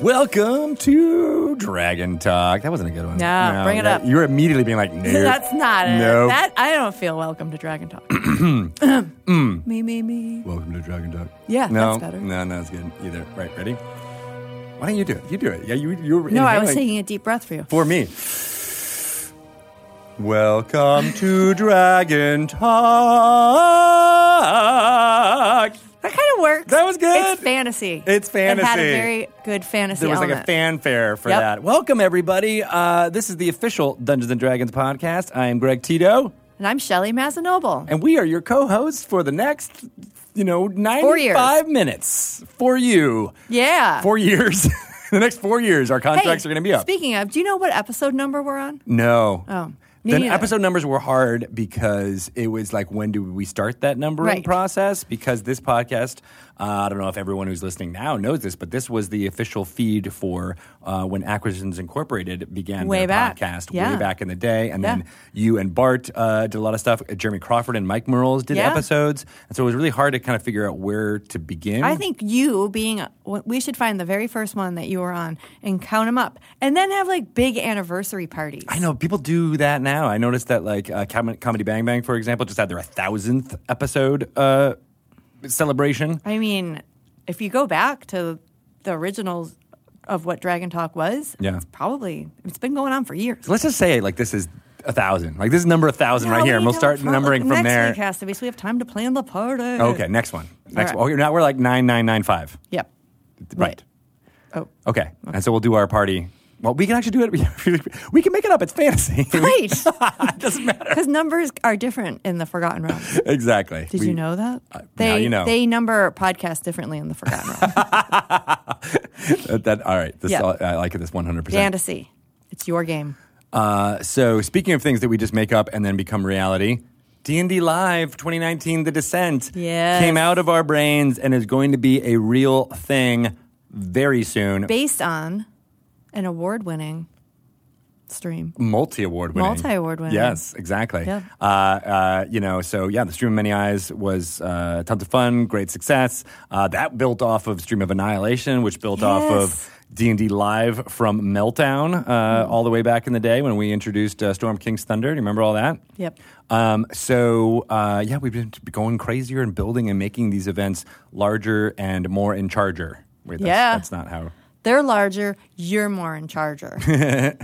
Welcome to Dragon Talk. That wasn't a good one. Yeah, bring it that- up. You were immediately being like, no. That's not it. Nope. That I don't feel welcome to Dragon Talk. me, me, me. Welcome to Dragon Talk. Yeah, no, that's better. No, no, that's good either. Right, ready? Why don't you do it? You do it. Yeah, you you were No, I was inhaling taking a deep breath for you. for me. Welcome to Dragon Talk. That works. That was good. It's fantasy. It's fantasy. It had a very good fantasy There was like a fanfare for Yep. that. Welcome everybody. Uh, this is the official Dungeons and Dragons podcast. I am Greg Tito. and I'm Shelly Mazanoble. And we are your co-hosts for the next, you know, 95 minutes for you. Yeah. Four years. the next four years, our Hey, contracts are going to be up. Speaking of, do you know what episode number we're on? no. Oh, me Then neither. episode numbers were hard because it was like, when do we start that numbering Right. process? Because this podcast, uh, I don't know if everyone who's listening now knows this, but this was the official feed for uh, when Acquisitions Incorporated began Way their back. podcast way back in the day. And Yeah. then you and Bart uh, did a lot of stuff. Jeremy Crawford and Mike Mearls did Yeah. episodes. And so it was really hard to kind of figure out where to begin. I think you being, we should find the very first one that you were on and count them up, and then have like big anniversary parties. I know people do that now. I noticed that like uh, Comedy Bang Bang, for example, just had their thousandth episode uh, celebration. I mean, if you go back to the originals of what Dragon Talk was, Yeah. it's probably it's been going on for years. Let's just say like this is a thousand. Like this is number a thousand right here, and we'll start numbering from next there. Week has to be, so we have time to plan the party. Okay, next one. Next right. one. Okay, now we're like nine nine nine five. Yep. Right. Oh. Okay. And so we'll do our party. Well, we can actually do it. We can make it up. It's fantasy. Right. it doesn't matter. Because numbers are different in the Forgotten Realm. Exactly. Did We- you know that? now they you know. they number podcasts differently in the Forgotten Realm. That, that- all right. This, Yeah. I like it. This one hundred percent. Fantasy. It's your game. Uh, so speaking of things that we just make up and then become reality, D&D Live 2019 The Descent Yes. came out of our brains and is going to be a real thing very soon. Based on an award winning stream. Multi-award winning. Multi-award winning. Yes, exactly. Yeah. Uh, uh, you know, so yeah, the Stream of Many Eyes was uh, tons of fun, great success. Uh, that built off of Stream of Annihilation, which built off of D&D Live from Meltdown uh, all the way back in the day when we introduced uh, Storm King's Thunder. Do you remember all that? Yep. Um, so uh, yeah, we've been going crazier and building and making these events larger and more in charger. Wait, that's, Yeah. that's not how. They're larger. You're more in charger.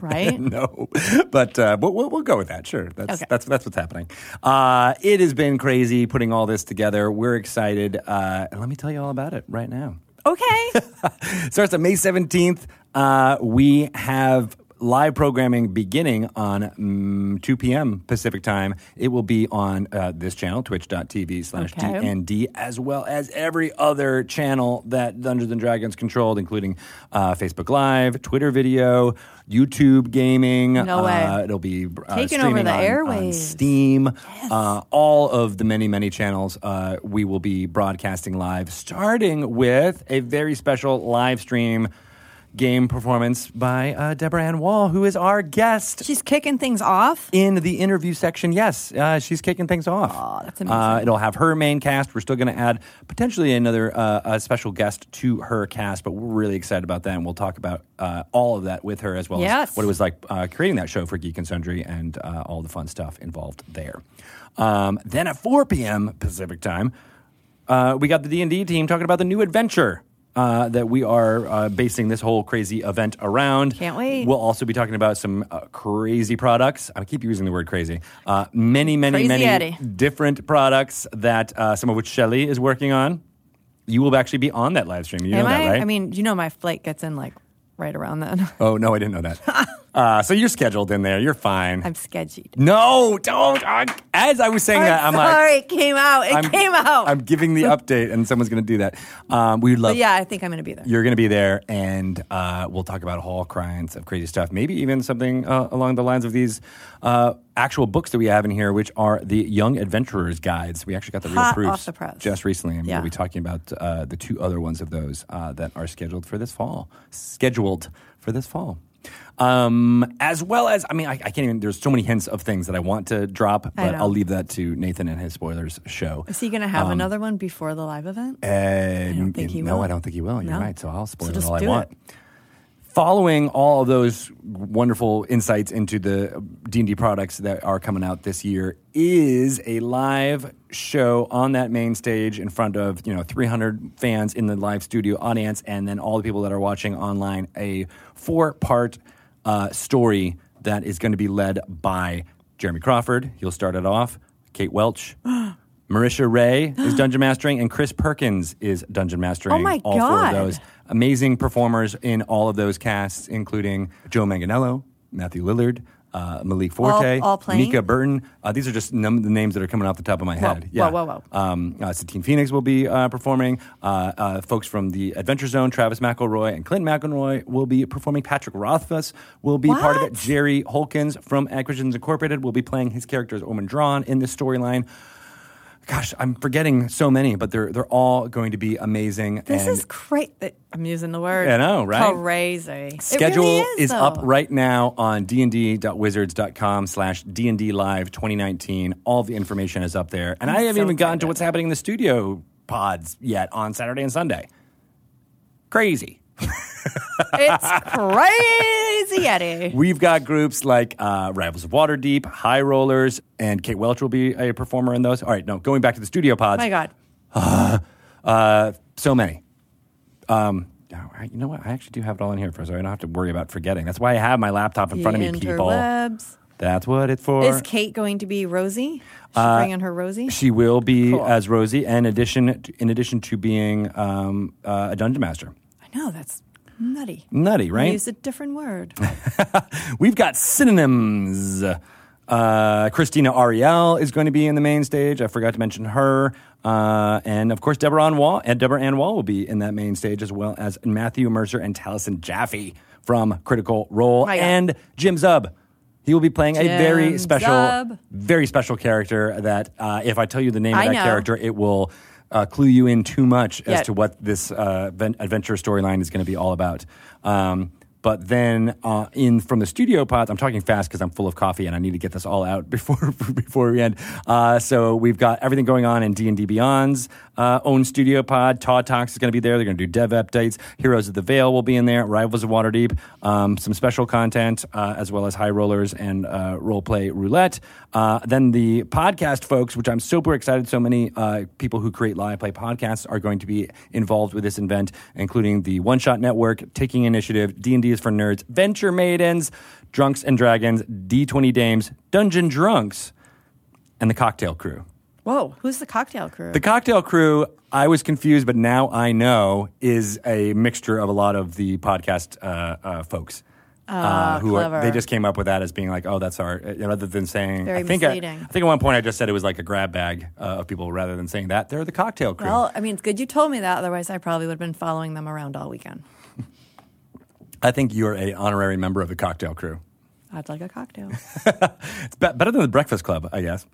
right? No, but uh, we'll, we'll, go with that. Sure, that's Okay. that's that's what's happening. Uh, it has been crazy putting all this together. We're excited, uh, and let me tell you all about it right now. Okay. starts on May 17th. Uh, we have live programming beginning on mm, 2 p.m. Pacific time. It will be on uh, this channel, twitch.tv slash. DND, as well as every other channel that Dungeons and Dragons controlled, including uh, Facebook Live, Twitter video, YouTube gaming. No way. Uh, it'll be uh, Taking over the on- on airwaves. Steam, uh, all of the many, many channels uh, we will be broadcasting live, starting with a very special live stream game performance by uh, Deborah Ann Woll, who is our guest She's kicking things off. in the interview section. Yes, uh, she's kicking things off. Aw, that's amazing. Uh, it'll have her main cast. We're still going to add potentially another uh, a special guest to her cast, but we're really excited about that, and we'll talk about uh, all of that with her as well Yes. as what it was like uh, creating that show for Geek and Sundry and uh, all the fun stuff involved there. Um, then at 4 p.m. Pacific time, uh, we got the D&D team talking about the new adventure uh, that we are uh, basing this whole crazy event around. Can't wait. We'll also be talking about some uh, crazy products. I keep using the word crazy. Uh, many, many, Crazy many Eddie. different products that uh, some of which Shelly is working on. You will actually be on that live stream. You Am know that, I? right? I mean, you know my flight gets in like right around then. oh no, I didn't know that. uh, so you're scheduled in there. You're fine. I'm scheduled. no, don't. Uh, As I was saying that, I'm like. sorry, it came out. It I'm, came out. I'm giving the update, and someone's going to do that. Um, we would love but yeah, I think I'm going to be there. you're going to be there, and uh, we'll talk about all kinds of crazy stuff. Maybe even something uh, along the lines of these uh, actual books that we have in here, which are the Young Adventurers Guides. We actually got the real Hot proofs off the press. just recently, and Yeah. we'll be talking about uh, the two other ones of those uh, that are scheduled for this fall. Scheduled for this fall. Um, as well as, I mean, I, I can't even, there's so many hints of things that I want to drop, but. I'll leave that to Nathan and his spoilers show. Is he going to have another one before the live event? And don't think he no, will. I don't think he will. You're No. right. So I'll spoil So all I want. it. Following all of those wonderful insights into the D&D products that are coming out this year is a live show on that main stage in front of, you know, 300 fans in the live studio audience and then all the people that are watching online, a four-part uh, story that is going to be led by Jeremy Crawford. He'll start it off. Kate Welch. Marisha Ray is dungeon mastering, and Chris Perkins is dungeon mastering. Oh my all four of those amazing performers in all of those casts, including Joe Manganiello, Matthew Lillard, uh, Malik Forte, all playing? Mica Burton. Uh, these are just num- the names that are coming off the top of my head. Whoa, whoa, whoa, Um, uh, Satine Phoenix will be uh, performing. Uh, uh, folks from the Adventure Zone, Travis McElroy and Clint McElroy will be performing. Patrick Rothfuss will be part of it. Jerry Holkins from Acquisitions Incorporated will be playing his character as Omin Dran in this storyline. Gosh, I'm forgetting so many, but they're they're all going to be amazing. This and is crazy. I'm using the word. I know, right? Crazy. Schedule really is, though. up right now on dnd.wizards.com slash dnd live 2019 all the information is up there and i haven't so even gotten to what's happening in the studio pods yet on saturday and sunday crazy It's crazy, Eddie. we've got groups like uh, rivals of waterdeep high rollers and kate welch will be a performer in those all right no going back to the studio pods my God. uh, so many um, you know what? I actually do have it all in here for so I don't have to worry about forgetting. That's why I have my laptop in front of me, The people. That's what it's for. Is Kate going to be Rosie? She Uh, bring in her Rosie? She will be Cool. as Rosie, and addition in addition to being um, uh, a dungeon master. I know that's nutty. Nutty, right? Use a different word. We've got synonyms. Uh, Krystina Arielle is going to be in the main stage. I forgot to mention her. Uh, and of course, Deborah Ann Woll and Deborah Ann Woll will be in that main stage as well as Matthew Mercer and Taliesin Jaffe from Critical Role God. and Jim Zub. He will be playing a very special, Zub. very special character. That uh, if I tell you the name of I that know. character, it will uh, clue you in too much as Yeah. to what this uh, adventure storyline is going to be all about. Um, but then uh, in from the studio pods, I'm talking fast because I'm full of coffee and I need to get this all out before before we end. Uh, so we've got everything going on in D and D Beyond's uh, own studio pod. Todd Talks is going to be there. They're going to do dev updates. Heroes of the Veil will be in there. Rivals of Waterdeep. Um, some special content uh, as well as high rollers and uh, role play roulette. Uh, then the podcast folks, which I'm super excited. So many uh, people who create live play podcasts are going to be involved with this event, including the One Shot Network, Taking Initiative, D and D is for Nerds, Venture Maidens, Drunks and Dragons, D20 Dames, Dungeon Drunks, and the Cocktail Crew. Whoa, who's the cocktail crew? The Cocktail Crew, I was confused, but now I know is a mixture of a lot of the podcast uh, uh, folks. Uh, who are, they just came up with that as being like, oh, that's our, uh, rather than saying, Very I think, I, I think at one point I just said it was like a grab bag uh, of people rather than saying that. They're the cocktail crew. well, I mean, it's good you told me that. Otherwise, I probably would have been following them around all weekend. I think you're a honorary member of the cocktail crew. I'd like a cocktail. It's be- better than the Breakfast Club, I guess.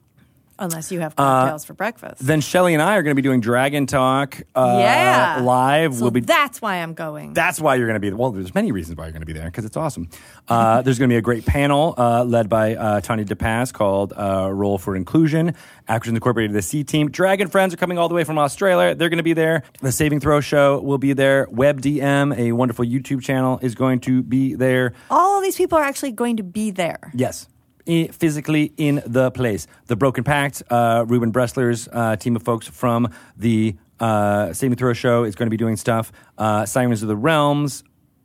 Unless you have cocktails for breakfast. Then Shelly and I are going to be doing Dragon Talk uh, yeah. live. So we'll be that's why I'm going. That's why you're going to be. Well, there's many reasons why you're going to be there because it's awesome. Uh, there's going to be a great panel uh, led by uh, Tanya DePass called uh, "Roll for Inclusion." Actors Incorporated, the C Team, Dragon Friends are coming all the way from Australia. They're going to be there. The Saving Throw Show will be there. WebDM, a wonderful YouTube channel, is going to be there. all of these people are actually going to be there. Yes. I- physically in the place. The Broken Pact, uh, Ruben Bressler's uh, team of folks from the uh, Saving Throw show is going to be doing stuff. Uh, Simons of the Realms,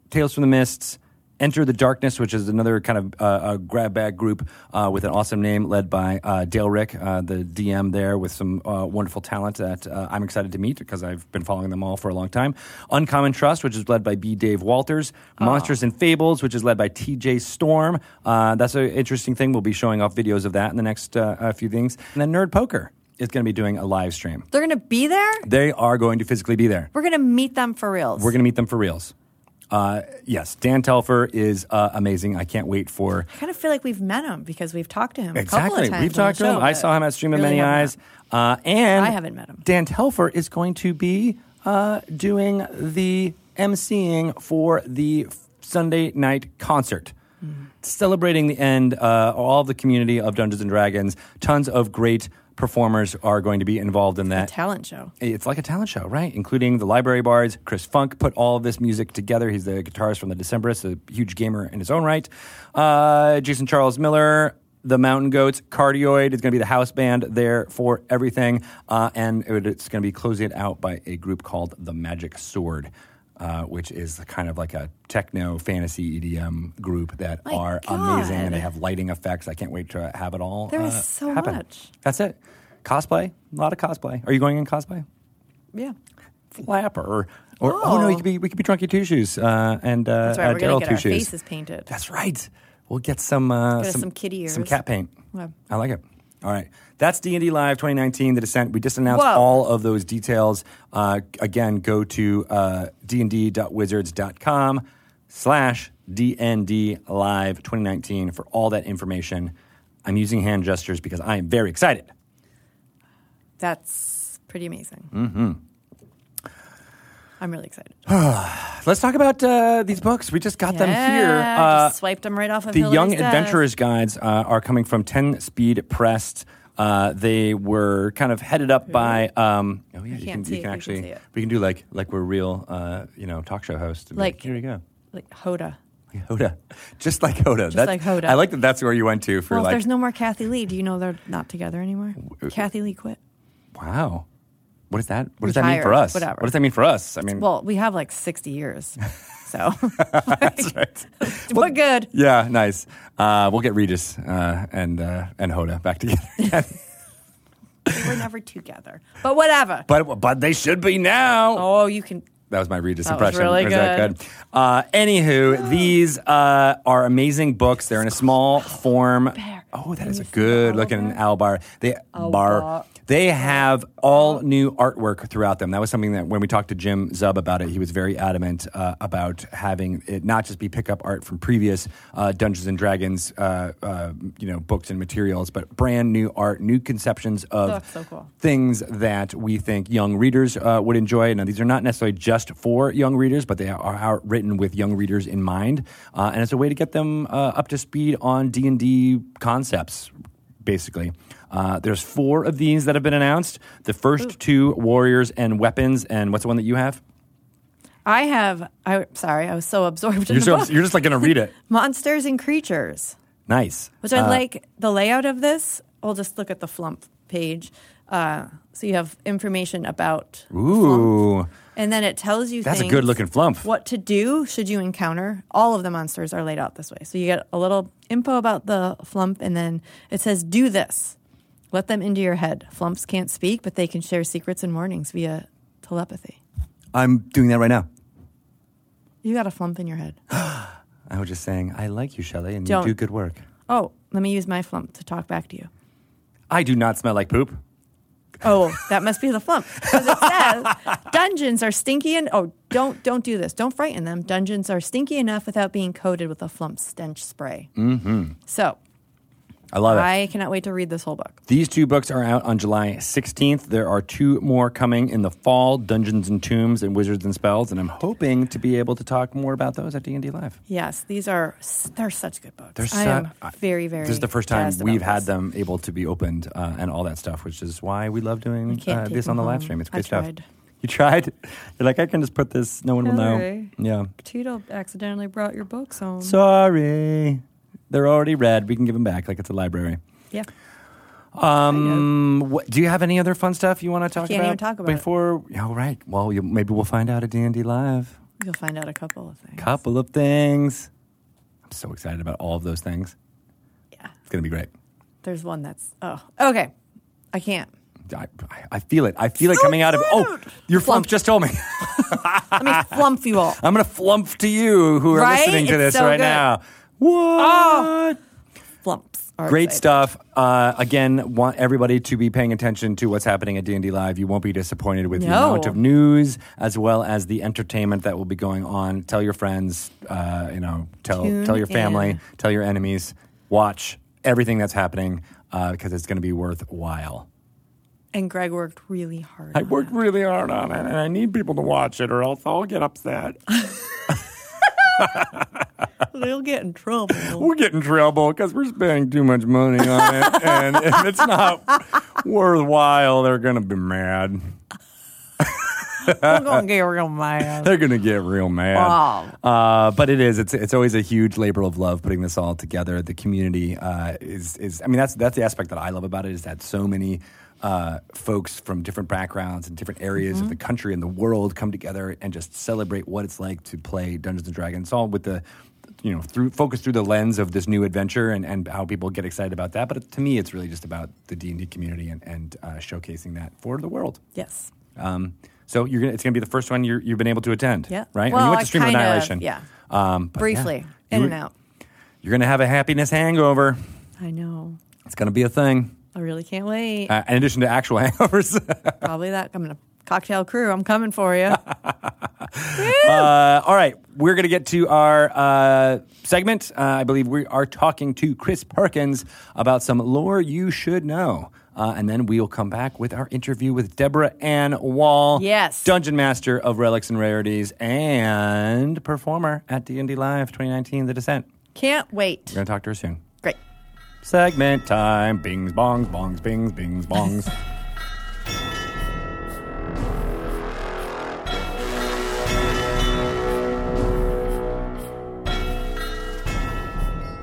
Tales from the Mists, Enter the Darkness, which is another kind of uh, a grab bag group uh, with an awesome name led by uh, Dale Rick, uh, the DM there, with some uh, wonderful talent that uh, I'm excited to meet because I've been following them all for a long time. Uncommon Trust, which is led by B. Dave Walters. Monsters and Fables, which is led by TJ Storm. Uh, that's an interesting thing. We'll be showing off videos of that in the next few things. And then Nerd Poker is going to be doing a live stream. They're going to be there. They are going to physically be there. We're going to meet them for reals. We're going to meet them for reals. Uh, yes, Dan Telfer is uh, amazing. I can't wait for I kind of feel like we've met him because we've talked to him a couple exactly. of times. We've talked to him. show, I saw him at Stream of really Many Eyes, uh, and I haven't met him. Dan Telfer is going to be uh, doing the emceeing for the Sunday night concert. Celebrating the end, uh, all the community of Dungeons and Dragons. Tons of great performers are going to be involved in that. Talent show. It's like a talent show, right? Including the Library Bards. Chris Funk put all of this music together. He's the guitarist from the Decemberists, a huge gamer in his own right. Uh, Jason Charles Miller, the Mountain Goats, Cardioid is going to be the house band there for everything. Uh, and it- it's going to be closing it out by a group called The Magic Sword. Uh, which is kind of like a techno fantasy EDM group that My are amazing and they have lighting effects. I can't wait to have it all. There is uh, so happen. much. That's it. Cosplay, a lot of cosplay. Are you going in cosplay? Yeah. Flapper, or, or oh. no, Oh. you could be we could be drunky two shoes uh, and uh, That's right. uh, We're Daryl get two our shoes. faces painted. That's right. We'll get some uh, us some kitty ears. some cat paint. Yeah. I like it. All right, that's D and D Live 2019, The Descent. We just announced Whoa. all of those details. Uh, again, go to uh, dnd.wizards.com slash DND Live 2019 for all that information. I'm using hand gestures because I am very excited. That's pretty amazing. Mm-hmm. I'm really excited. Let's talk about uh, these books. We just got them here. Uh, just swiped them right off of the Hillary's Young. Adventurers guides uh, are coming from 10 Speed Pressed. Uh, they were kind of headed up by. Um, oh yeah, you, can, you can we can actually. it. we can do like like we're real, uh, you know, talk show hosts. Be Like- here you go, Like Hoda. Hoda, just like Hoda. Just like Hoda. I like that. That's where you went to for Well, if like. there's no more Kathie Lee, do you know they're not together anymore? Kathie Lee quit. wow, what is that? What does that mean for us? whatever. What does that mean for us? I mean, Well, we have like 60 years. So that's right. we're good. Yeah, nice. Uh, we'll get Regis uh, and uh, and Hoda back together. We're never together. But whatever. but but they should be now. Oh, you can. That was my Regis That was impression. really Was that good. good? Uh, anywho, these uh, are amazing books. They're in a small form. Oh, that is a good looking owlbear? owlbar. They bar. They have all new artwork throughout them. That was something that when we talked to Jim Zub about it, he was very adamant uh, about having it not just be pickup art from previous uh, Dungeons and Dragons, uh, uh, you know, books and materials, but brand new art, new conceptions of so cool. things that we think young readers uh, would enjoy. Now, these are not necessarily just for young readers, but they are, written with young readers in mind, uh, and it's a way to get them uh, up to speed on D and D concepts. Basically, uh, there's four of these that have been announced. The first two, Warriors and Weapons, and what's the one that you have? I have. I sorry, I was so absorbed You're, the so, book. you're just like going to read it. Monsters and creatures, Nice. which I Uh, like the layout of this. I'll just look at the flump page. Uh, so you have information about the flump, Ooh, and then it tells you that's a good looking flump. What to do should you encounter? All of the monsters are laid out this way. So you get a little info about the flump, and then it says, "Do this." Let them into your head. Flumps can't speak, but they can share secrets and warnings via telepathy. I'm doing that right now. You got a flump in your head. I was just saying, I like you, Shelley, and Don't. you do good work. Oh, let me use my flump to talk back to you. I do not smell like poop. Oh, that must be the flump. Because it says dungeons are stinky and oh, don't don't do this. Don't frighten them. Dungeons are stinky enough without being coated with a flump stench spray. Mm-hmm. So I love it. I cannot wait to read this whole book. These two books are out on July 16th. There are two more coming in the fall, Dungeons and Tombs and Wizards and Spells, and I'm hoping to be able to talk more about those at D&D Live. Yes, these are they're such good books. They're I am very very. This is the first time we've had this. them able to be opened uh, and all that stuff, which is why we love doing uh, this on the live stream. It's great stuff. You tried? You're like, I can just put this, no one will know. Yeah. Tito accidentally brought your books home. Sorry. They're already read. We can give them back like it's a library. yeah. Um, what, do you have any other fun stuff you want to talk can't about? even talk about it. before. All right. Well, you, maybe we'll find out at D and D Live. You'll find out a couple of things. Couple of things. I'm so excited about all of those things. Yeah. It's gonna be great. There's one that's oh okay. I can't. I, I- I feel it. I feel it coming out of. Oh, your flump Flump. just told me. Let me flump you all. I'm gonna flump to you who are Right? listening to It's this so right good. now. What? Flumps. Great exciting. stuff. Uh, again, want everybody to be paying attention to what's happening at D&D Live. You won't be disappointed with the No. amount of news as well as the entertainment that will be going on. Tell your friends, uh, you know, tell Tune tell your family, in. tell your enemies. Watch everything that's happening uh, because it's going to be worthwhile. And Greg worked really hard. I on worked really hard on it, and I need people to watch it, or else I'll get upset. They'll get in trouble. we'll get in trouble because we're spending too much money on it, and if it's not worthwhile, they're gonna be mad. We're gonna get real mad. They're gonna get real mad. Wow. Uh, but it is. It's it's always a huge labor of love putting this all together. The community uh, is is. I mean, that's that's the aspect that I love about it is that so many. Uh, folks from different backgrounds and different areas of the country and the world come together and just celebrate what it's like to play Dungeons and Dragons. All with the, you know, through focus through the lens of this new adventure and, and how people get excited about that. But to me, it's really just about the D and D community and, and uh, showcasing that for the world. Yes. Um, so you're gonna, it's going to be the first one you're, you've been able to attend. Yeah. Right? Well, you went I to Stream of kind of- Annihilation. yeah. Um, Briefly, yeah, in you- and out. You're going to have a happiness hangover. I know. It's going to be a thing. I really can't wait. Uh, in addition to actual hangovers. Probably that. I'm gonna cocktail crew. I'm coming for you. Uh, all right, we're going to get to our uh, segment. Uh, I believe we are talking to Chris Perkins about some lore you should know. Uh, and then we'll come back with our interview with Deborah Ann Woll, Yes. Dungeon Master of Relics and Rarities and performer at D&D Live 2019, The Descent. can't wait. We're going to talk to her soon. Segment time. Bings, bongs, bongs, bings, bings, bongs.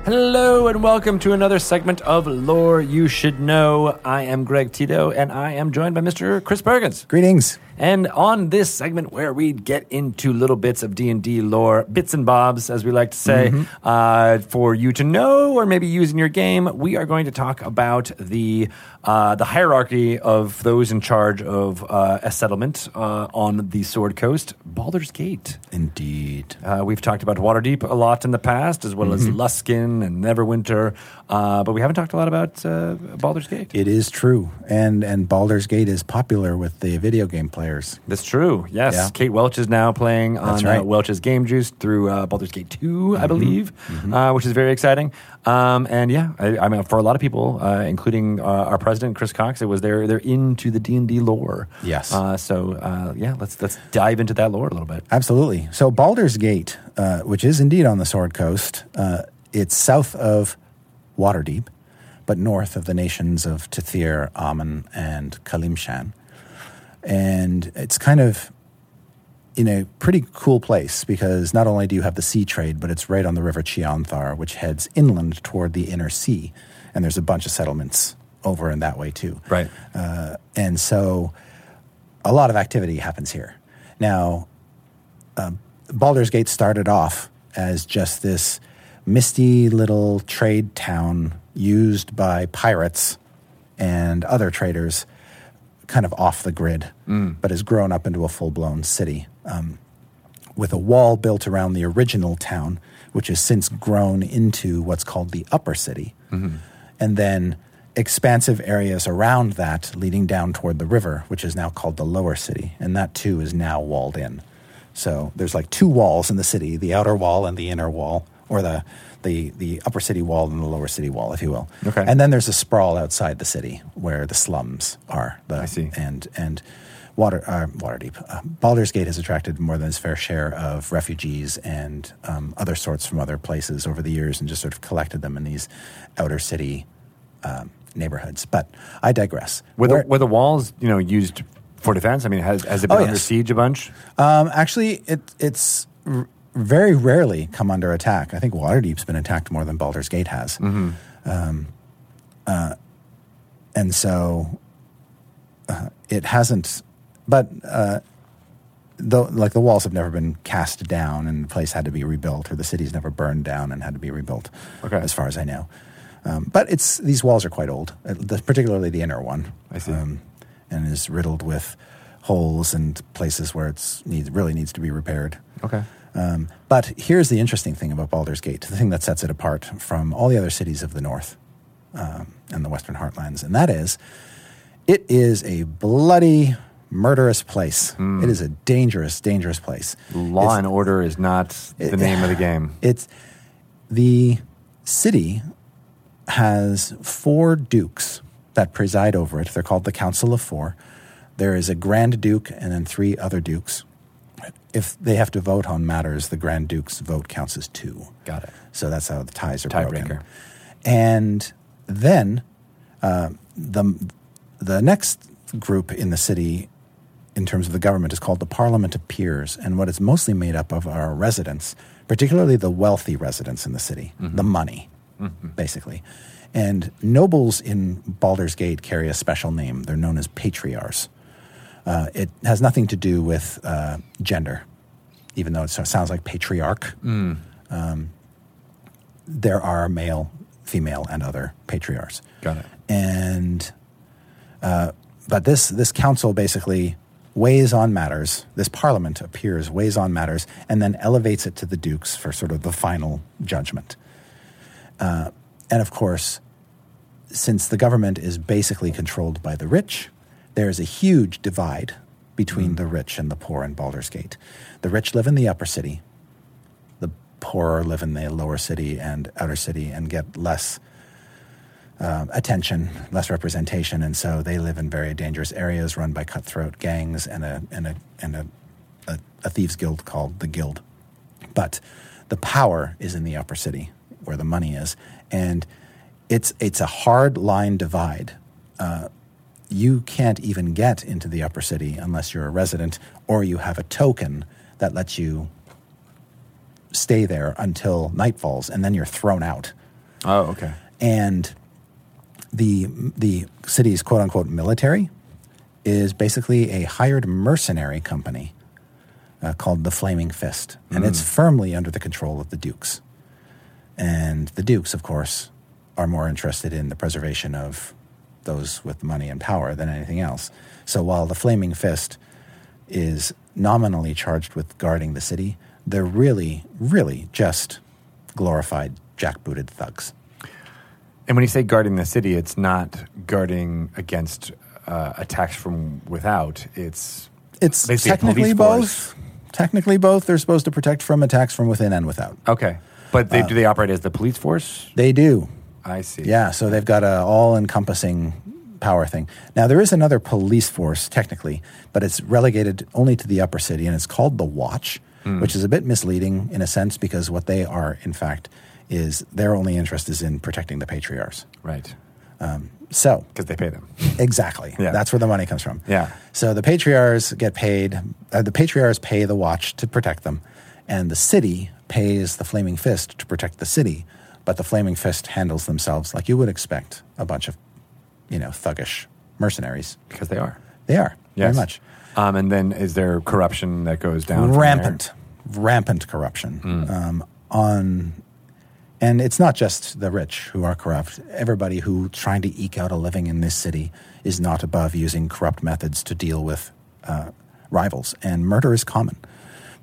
Hello and welcome to another segment of Lore You Should Know. I am Greg Tito and I am joined by Mr. Chris Perkins. Greetings. And on this segment where we get into little bits of D&D lore, bits and bobs, as we like to say, uh, for you to know or maybe use in your game, we are going to talk about the uh, the hierarchy of those in charge of uh, a settlement uh, on the Sword Coast, Baldur's Gate. Indeed. Uh, we've talked about Waterdeep a lot in the past, as well as Luskan and Neverwinter, uh, but we haven't talked a lot about uh, Baldur's Gate. It is true. And and Baldur's Gate is popular with the video game players. That's true. Yes, Yeah. Kate Welch is now playing That's on uh. Welch's Game Juice through uh, Baldur's Gate 2 I believe, Uh, which is very exciting. Um, and yeah, I, I mean, for a lot of people, uh, including uh, our president Chris Cocks, it was they're they're into the D and D lore. Yes. Uh, so uh, yeah, let's let's dive into that lore a little bit. Absolutely. So Baldur's Gate, uh, which is indeed on the Sword Coast, uh, it's south of Waterdeep, but north of the nations of Tethyr, Amn, and Calimshan. And it's kind of in a pretty cool place because not only do you have the sea trade, but it's right on the river Chionthar, which heads inland toward the inner sea. And there's a bunch of settlements over in that way too. Right. Uh, and so a lot of activity happens here. Now, um, Baldur's Gate started off as just this misty little trade town used by pirates and other traders, kind of off the grid, but has grown up into a full blown city um, with a wall built around the original town, which has since grown into what's called the upper city. And then expansive areas around that leading down toward the river, which is now called the lower city. And that too is now walled in. So there's like two walls in the city the outer wall and the inner wall, or the, the, the upper city wall and the lower city wall, if you will. Okay. And then there's a sprawl outside the city where the slums are. The, I see. And, and Water, uh, Waterdeep. Uh, Baldur's Gate has attracted more than its fair share of refugees and um, other sorts from other places over the years and just sort of collected them in these outer city um, neighborhoods. But I digress. Were the, were the walls you know used for defense? I mean, has has it been Oh, under yes. siege a bunch? Um, actually, it, it's very rarely come under attack. I think Waterdeep's been attacked more than Baldur's Gate has. Um, uh, and so uh, it hasn't, but uh, though, like the walls have never been cast down and the place had to be rebuilt, or the city's never burned down and had to be rebuilt, Okay. as far as I know. Um, but it's these walls are quite old, uh, particularly the inner one. I see. Um, and is riddled with holes and places where it's needs really needs to be repaired. Okay. Um, but here's the interesting thing about Baldur's Gate, the thing that sets it apart from all the other cities of the north um, and the Western Heartlands, and that is it is a bloody, murderous place. It is a dangerous, dangerous place. Law It's- and order is not the It- name of the game. it's the city has four dukes that preside over it. They're called the Council of Four. There is a Grand Duke and then three other dukes. If they have to vote on matters, the Grand Duke's vote counts as two. Got it. So that's how the ties are Tiebreaker. broken. And then uh, the the next group in the city, in terms of the government, is called the Parliament of Peers, and what it's mostly made up of are residents, particularly the wealthy residents in the city, the money, basically. And nobles in Baldur's Gate carry a special name. They're known as patriarchs. Uh, it has nothing to do with uh, gender, even though it sounds like patriarch. Um, there are male, female, and other patriarchs. Got it. And uh, but this this council basically weighs on matters. This parliament appears, weighs on matters, and then elevates it to the dukes for sort of the final judgment. Uh, and of course, since the government is basically controlled by the rich, there is a huge divide between the rich and the poor in Baldur's Gate. The rich live in the upper city. The poor live in the lower city and outer city and get less uh, attention, less representation, and so they live in very dangerous areas run by cutthroat gangs and a and a and a, a, a thieves guild called the Guild. But the power is in the upper city where the money is, and it's it's a hard line divide. Uh, you can't even get into the upper city unless you're a resident or you have a token that lets you stay there until night falls, and then you're thrown out Oh, okay. and the the city's quote unquote military is basically a hired mercenary company uh, called the Flaming Fist, and it's firmly under the control of the dukes. And the dukes, of course, are more interested in the preservation of those with money and power than anything else. So while the Flaming Fist is nominally charged with guarding the city, they're really, really just glorified jackbooted thugs. And when you say guarding the city, it's not guarding against uh, attacks from without. It's It's technically both. Technically both. They're supposed to protect from attacks from within and without. okay, but they, do they operate as the police force? They do. I see. Yeah, so they've got a all-encompassing power thing. Now there is another police force technically, but it's relegated only to the upper city and it's called the Watch, which is a bit misleading in a sense because what they are in fact is their only interest is in protecting the patriarchs. Right. So, Because they pay them. Exactly. Yeah. That's where the money comes from. Yeah. So the patriarchs get paid, uh, the patriarchs pay the watch to protect them, and the city pays the Flaming Fist to protect the city. But the Flaming Fist handles themselves like you would expect a bunch of, you know, thuggish mercenaries. Because they are. They are, Yes. very much. Um, and then is there corruption that goes down? rampant, rampant corruption um, on, and it's not just the rich who are corrupt. Everybody who trying to eke out a living in this city is not above using corrupt methods to deal with uh, rivals, and murder is common.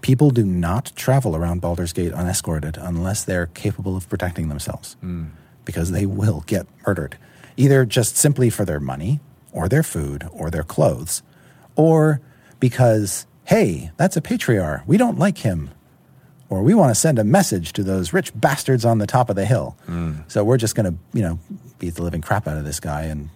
People do not travel around Baldur's Gate unescorted unless they're capable of protecting themselves, hmm. because they will get murdered, either just simply for their money, or their food, or their clothes, or because, hey, that's a patriarch. We don't like him. Or we want to send a message to those rich bastards on the top of the hill. Hmm. So we're just going to, you know, beat the living crap out of this guy. And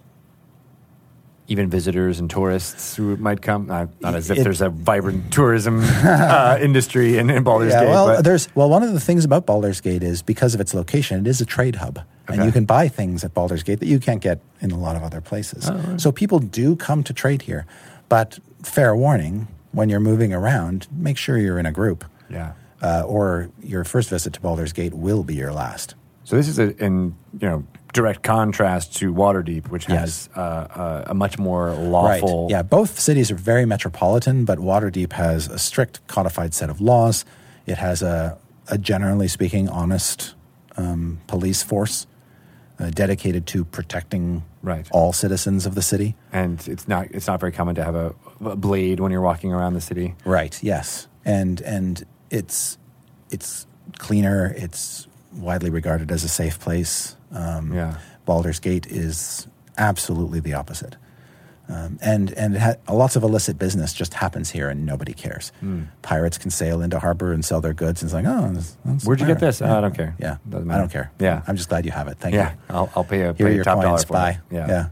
Even visitors and tourists who might come. Not, not as if It- there's a vibrant tourism uh, industry in, in Baldur's yeah, Gate. well, but- there's well, one of the things about Baldur's Gate is because of its location, it is a trade hub, and you can buy things at Baldur's Gate that you can't get in a lot of other places. Oh, So people do come to trade here, but fair warning: when you're moving around, make sure you're in a group. yeah. uh, or your first visit to Baldur's Gate will be your last. So this is a, in you know direct contrast to Waterdeep, which Yes. has uh, uh, a much more lawful. Right. Yeah, both cities are very metropolitan, but Waterdeep has a strict codified set of laws. It has a, a generally speaking, honest um, police force uh, dedicated to protecting Right. all citizens of the city. and it's not it's not very common to have a, a blade when you're walking around the city. Right. Yes, and and it's it's cleaner. It's widely regarded as a safe place. Um, Yeah. Baldur's Gate is absolutely the opposite. Um, and and it ha- lots of illicit business just happens here, and nobody cares. Hmm. Pirates can sail into harbor and sell their goods, and it's like, oh, that's, that's Where'd you get this? Yeah. I don't care. Yeah, I don't care. Yeah. I'm just glad you have it. Thank yeah, you. I'll, I'll pay a, Here pay your top dollar coins. for Bye. it. Yeah. yeah.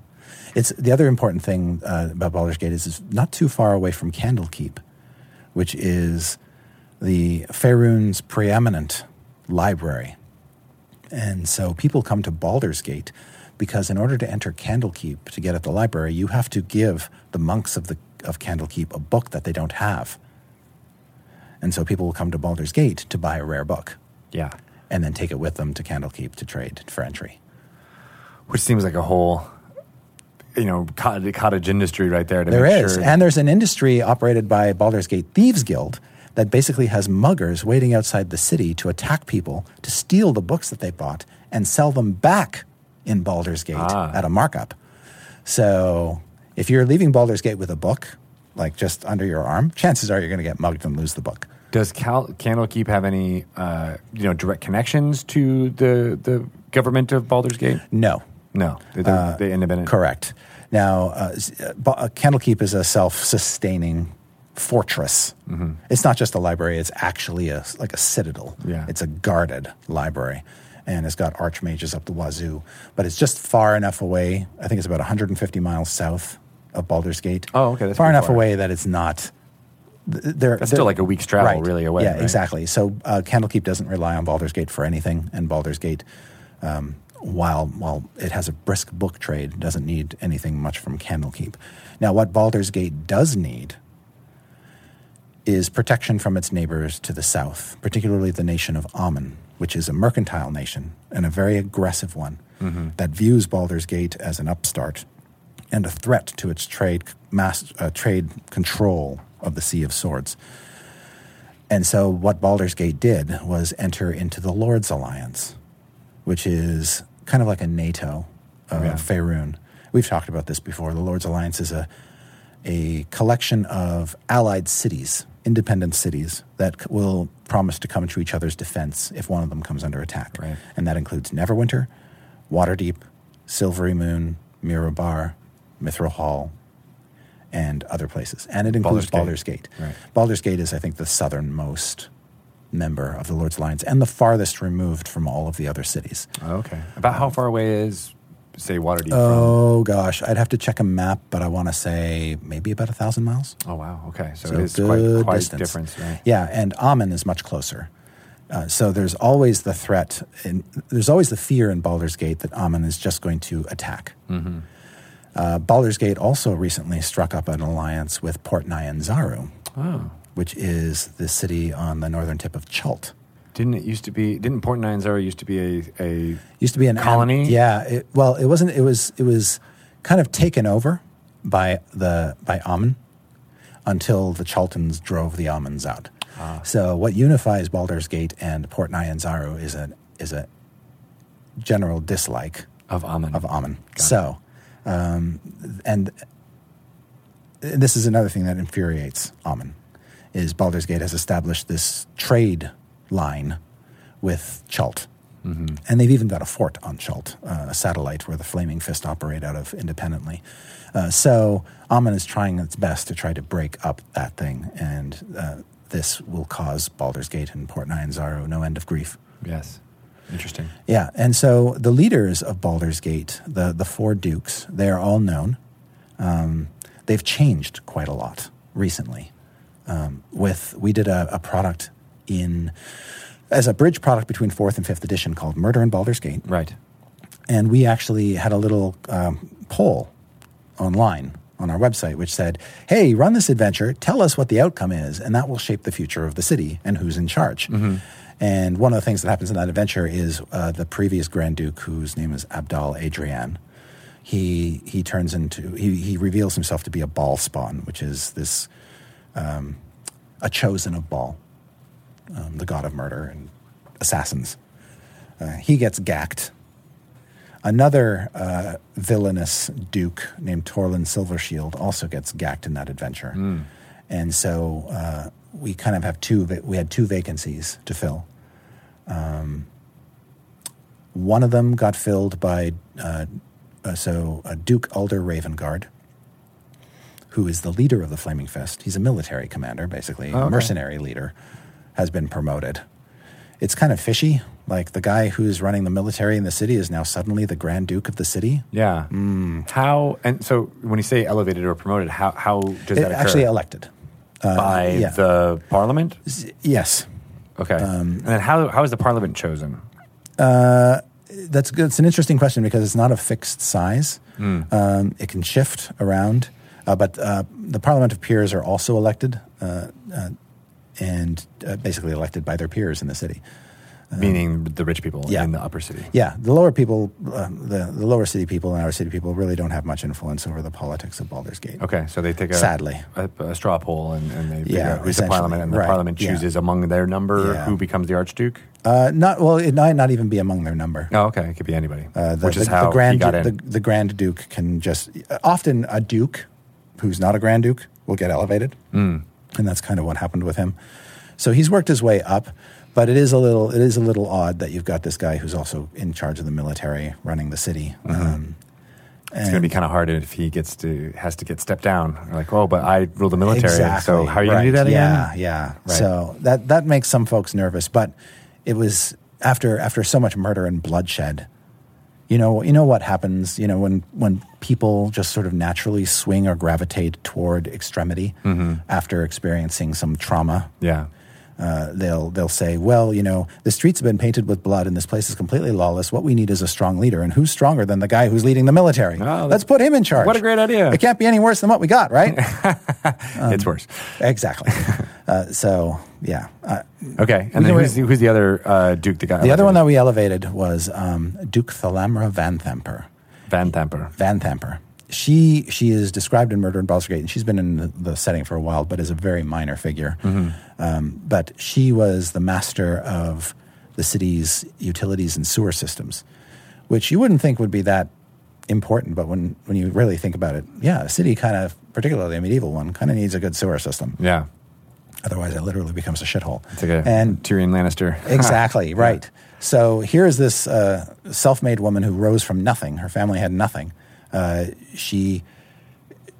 It's the other important thing uh, about Baldur's Gate is it's not too far away from Candlekeep, which is the Faerun's preeminent library. And so people come to Baldur's Gate because in order to enter Candlekeep to get at the library, you have to give the monks of the of Candlekeep a book that they don't have. And so people will come to Baldur's Gate to buy a rare book Yeah. and then take it with them to Candlekeep to trade for entry. Which seems like a whole, you know, cottage, industry right there. To There is. Sure. And there's an industry operated by Baldur's Gate Thieves Guild that basically has muggers waiting outside the city to attack people, to steal the books that they bought and sell them back in Baldur's Gate Ah. at a markup. So if you're leaving Baldur's Gate with a book, like just under your arm, chances are you're going to get mugged and lose the book. Does Cal- Candlekeep have any, uh, you know, direct connections to the the government of Baldur's Gate? No. No, they're, they independent. Correct. Now, uh, uh, uh, Candlekeep is a self-sustaining fortress. It's not just a library; it's actually a like a citadel. Yeah. It's a guarded library, and it's got archmages up the wazoo. But it's just far enough away. I think it's about 150 miles south of Baldur's Gate. Oh, okay, that's far enough far. away that it's not. th- They're, That's they're- still like a week's travel, right. really, away, Yeah, right? exactly. So uh, Candlekeep doesn't rely on Baldur's Gate for anything, and Baldur's Gate um, while while it has a brisk book trade, doesn't need anything much from Candlekeep. Now, what Baldur's Gate does need is protection from its neighbors to the south, particularly the nation of Amn, which is a mercantile nation and a very aggressive one that views Baldur's Gate as an upstart and a threat to its trade mass, uh, trade control of the Sea of Swords. And so, what Baldur's Gate did was enter into the Lord's Alliance, which is kind of like a NATO of Yeah. Faerun. We've talked about this before. The Lord's Alliance is a a collection of allied cities, independent cities that will promise to come to each other's defense if one of them comes under attack. Right. And that includes Neverwinter, Waterdeep, Silverymoon, Mirabar, Mithril Hall, and other places. And it includes Baldur's Baldur's Gate. Gate. Right. Baldur's Gate is, I think, the southernmost member of the Lord's Alliance and the farthest removed from all of the other cities. Okay. About how far away is, say, Waterdeep Oh gosh, I'd have to check a map, but I want to say maybe about a thousand miles. Oh, wow. Okay. So, So it is quite, quite distance. difference, right? Yeah, and Amn is much closer. Uh, so there's always the threat, and there's always the fear in Baldur's Gate that Amn is just going to attack. Mm-hmm. Uh, Baldur's Gate also recently struck up an alliance with Port Nyanzaru, Oh. which is the city on the northern tip of Chult. Didn't it used to be, didn't Port Nyanzaru used to be a, a Used to be an Colony? yeah, it, well, it wasn't. It was. It was kind of taken over by the by Amn until the Chultans drove the Amuns out. Ah. So what unifies Baldur's Gate and Port Nyanzaru is a is a general dislike of Amn? of Amn. Got. So, um, and this is another thing that infuriates Amn is Baldur's Gate has established this trade line with Chult. Mm-hmm. And they've even got a fort on Chult, uh, a satellite where the Flaming Fist operate out of independently. Uh, so Amn is trying its best to try to break up that thing, and uh, this will cause Baldur's Gate and Port Nyanzaru no end of grief. Yes. Interesting. Yeah, and so the leaders of Baldur's Gate, the the four dukes, they are all known. Um, they've changed quite a lot recently. Um, with we did a, a product in as a bridge product between fourth and fifth edition called Murder in Baldur's Gate, Right. and we actually had a little um, poll online on our website which said, "Hey, run this adventure. Tell us what the outcome is, and that will shape the future of the city and who's in charge." And one of the things that happens in that adventure is uh, the previous Grand Duke, whose name is Abdel Adrian. He he turns into he he reveals himself to be a Bhaalspawn, which is this um, a chosen of Bhaal, um, the god of murder and assassins. Uh, he gets gacked Another uh, villainous duke named Torlin Silvershield also gets gacked in that adventure, and so uh, we kind of have two. We had two vacancies to fill. Um, one of them got filled by uh, uh, so uh, Duke Ulder Ravengard, who is the leader of the Flaming Fist. He's a military commander, basically, Oh, a okay. mercenary leader, has been promoted. It's kind of fishy. Like the guy who's running the military in the city is now suddenly the Grand Duke of the city. Yeah. Mm. How, and so when you say elevated or promoted, how, how does It- that occur? actually elected. by yeah. the parliament. Yes, Okay, Um, and then how how is the parliament chosen? that's good. It's an interesting question because it's not a fixed size. Um, it can shift around, uh, but uh, the Parliament of Peers are also elected uh, uh, and uh, basically elected by their peers in the city. Meaning the rich people yeah. in the upper city. Yeah, the lower people, uh, the, the lower city people and our city people really don't have much influence over the politics of Baldur's Gate. Okay, so they take a Sadly. a, a straw poll and, and they Yeah, who's the parliament, and the right, parliament yeah. chooses among their number Yeah. who becomes the archduke. Uh, not well, it might not even be among their number. Oh, okay, it could be anybody, Uh, the, which is the, how the grand he got Duke, in. the, the Grand Duke can just often a Duke who's not a Grand Duke will get elevated, Mm. And that's kind of what happened with him. So he's worked his way up, but it is a little it is a little odd that you've got this guy who's also in charge of the military, running the city. Mm-hmm. Um, it's going to be kind of hard if he gets to has to get stepped down. Like, oh, but I rule the military, Exactly. so how are you going to do that again? Yeah, yeah. Right. So that that makes some folks nervous, but it was after after so much murder and bloodshed. You know, you know what happens. You know when when people just sort of naturally swing or gravitate toward extremity Mm-hmm. after experiencing some trauma. Yeah, Uh, they'll they'll say, well, you know, the streets have been painted with blood, and this place is completely lawless. What we need is a strong leader, and who's stronger than the guy who's leading the military? Oh, Let's put him in charge. What a great idea. It can't be any worse than what we got, right? it's worse. exactly. Uh, so yeah, uh, Okay, and then who's, the- who's the other uh, duke that got The other one that we elevated was um, Duke Thalamra Vanthampur. Van Thamper. Vanthampur. She she is described in Murder in Baldur's Gate, and she's been in the, the setting for a while, but is a very minor figure. Um, but she was the master of the city's utilities and sewer systems, which you wouldn't think would be that important, but when when you really think about it, yeah, a city kind of, particularly a medieval one, kind of needs a good sewer system. Yeah, Otherwise, it literally becomes a shithole. it's like a and Tyrion Lannister. Exactly, right. So here's this uh, self made woman who rose from nothing. Her family had nothing. Uh, she,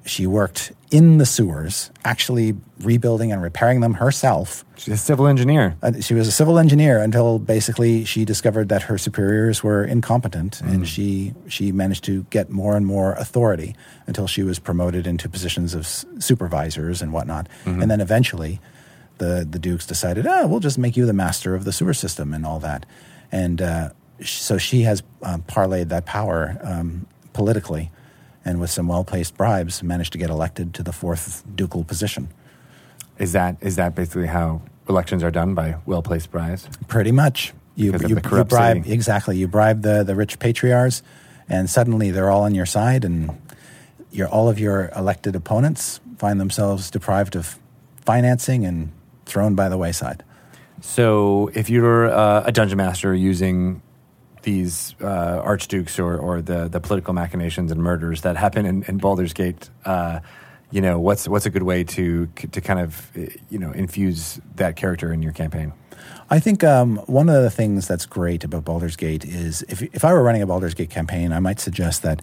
she worked in the sewers, actually rebuilding and repairing them herself. She's a civil engineer. Uh, she was a civil engineer until basically she discovered that her superiors were incompetent, and she she managed to get more and more authority until she was promoted into positions of s- supervisors and whatnot. And then eventually, the the dukes decided, oh, we'll just make you the master of the sewer system and all that. And uh, sh- so she has uh, parlayed that power um, politically, and with some well placed bribes, managed to get elected to the fourth ducal position. Is that is that basically how elections are done by well placed bribes? Pretty much. You, Because of you, the you bribe city. exactly. You bribe the, the rich patriarchs, and suddenly they're all on your side, and your all of your elected opponents find themselves deprived of financing and thrown by the wayside. So, if you're uh, a dungeon master using these uh, archdukes or, or the, the political machinations and murders that happen in, in Baldur's Gate, uh, you know, what's what's a good way to to kind of you know infuse that character in your campaign? I think um, one of the things that's great about Baldur's Gate is if, if I were running a Baldur's Gate campaign, I might suggest that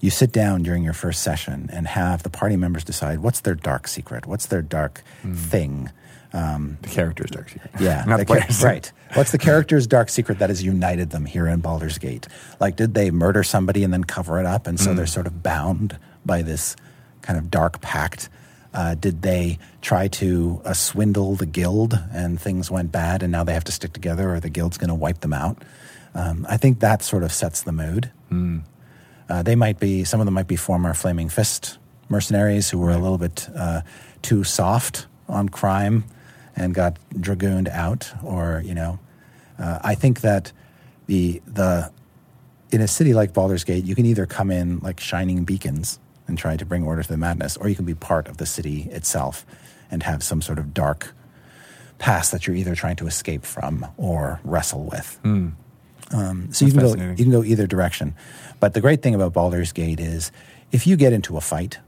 you sit down during your first session and have the party members decide what's their dark secret, what's their dark thing. Um, The character's dark secret. Yeah, not the the players. right. What's the character's dark secret that has united them here in Baldur's Gate? Like, did they murder somebody and then cover it up, and so Mm. they're sort of bound by this kind of dark pact? Uh, did they try to uh, swindle the guild and things went bad, and now they have to stick together, or the guild's going to wipe them out? Um, I think that sort of sets the mood. Mm. Uh, they might be some of them might be former Flaming Fist mercenaries who were a little bit uh, too soft on crime and got dragooned out, or you know, uh, I think that the the in a city like Baldur's Gate, you can either come in like shining beacons and try to bring order to the madness, or you can be part of the city itself and have some sort of dark past that you're either trying to escape from or wrestle with. Um, so you can go you can go either direction. But the great thing about Baldur's Gate is if you get into a fight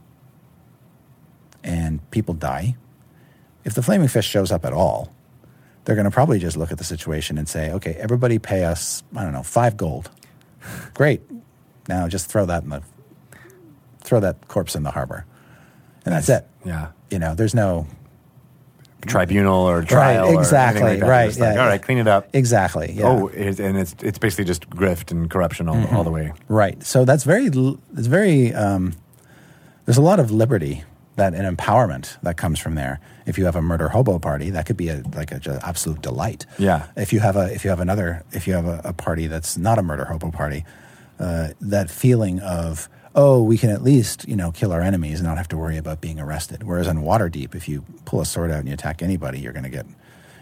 and people die, if the flaming fist shows up at all, they're going to probably just look at the situation and say, "Okay, everybody pay us, I don't know, 5 gold." Great. Now just throw that in the throw that corpse in the harbor. And that's it. Yeah. You know, there's no Tribunal or trial. or anything exactly, like right, Just like, yeah, all clean it up. exactly. Yeah. Oh, it, and it's it's basically just grift and corruption all, all the way. Right. So that's very, it's very, um, there's a lot of liberty that an empowerment that comes from there. If you have a murder hobo party, that could be a like a just absolute delight. Yeah. If you have a if you have another if you have a, a party that's not a murder hobo party, uh, that feeling of oh we can at least you know kill our enemies and not have to worry about being arrested. Whereas in Waterdeep, if you pull a sword out and you attack anybody, you're going to get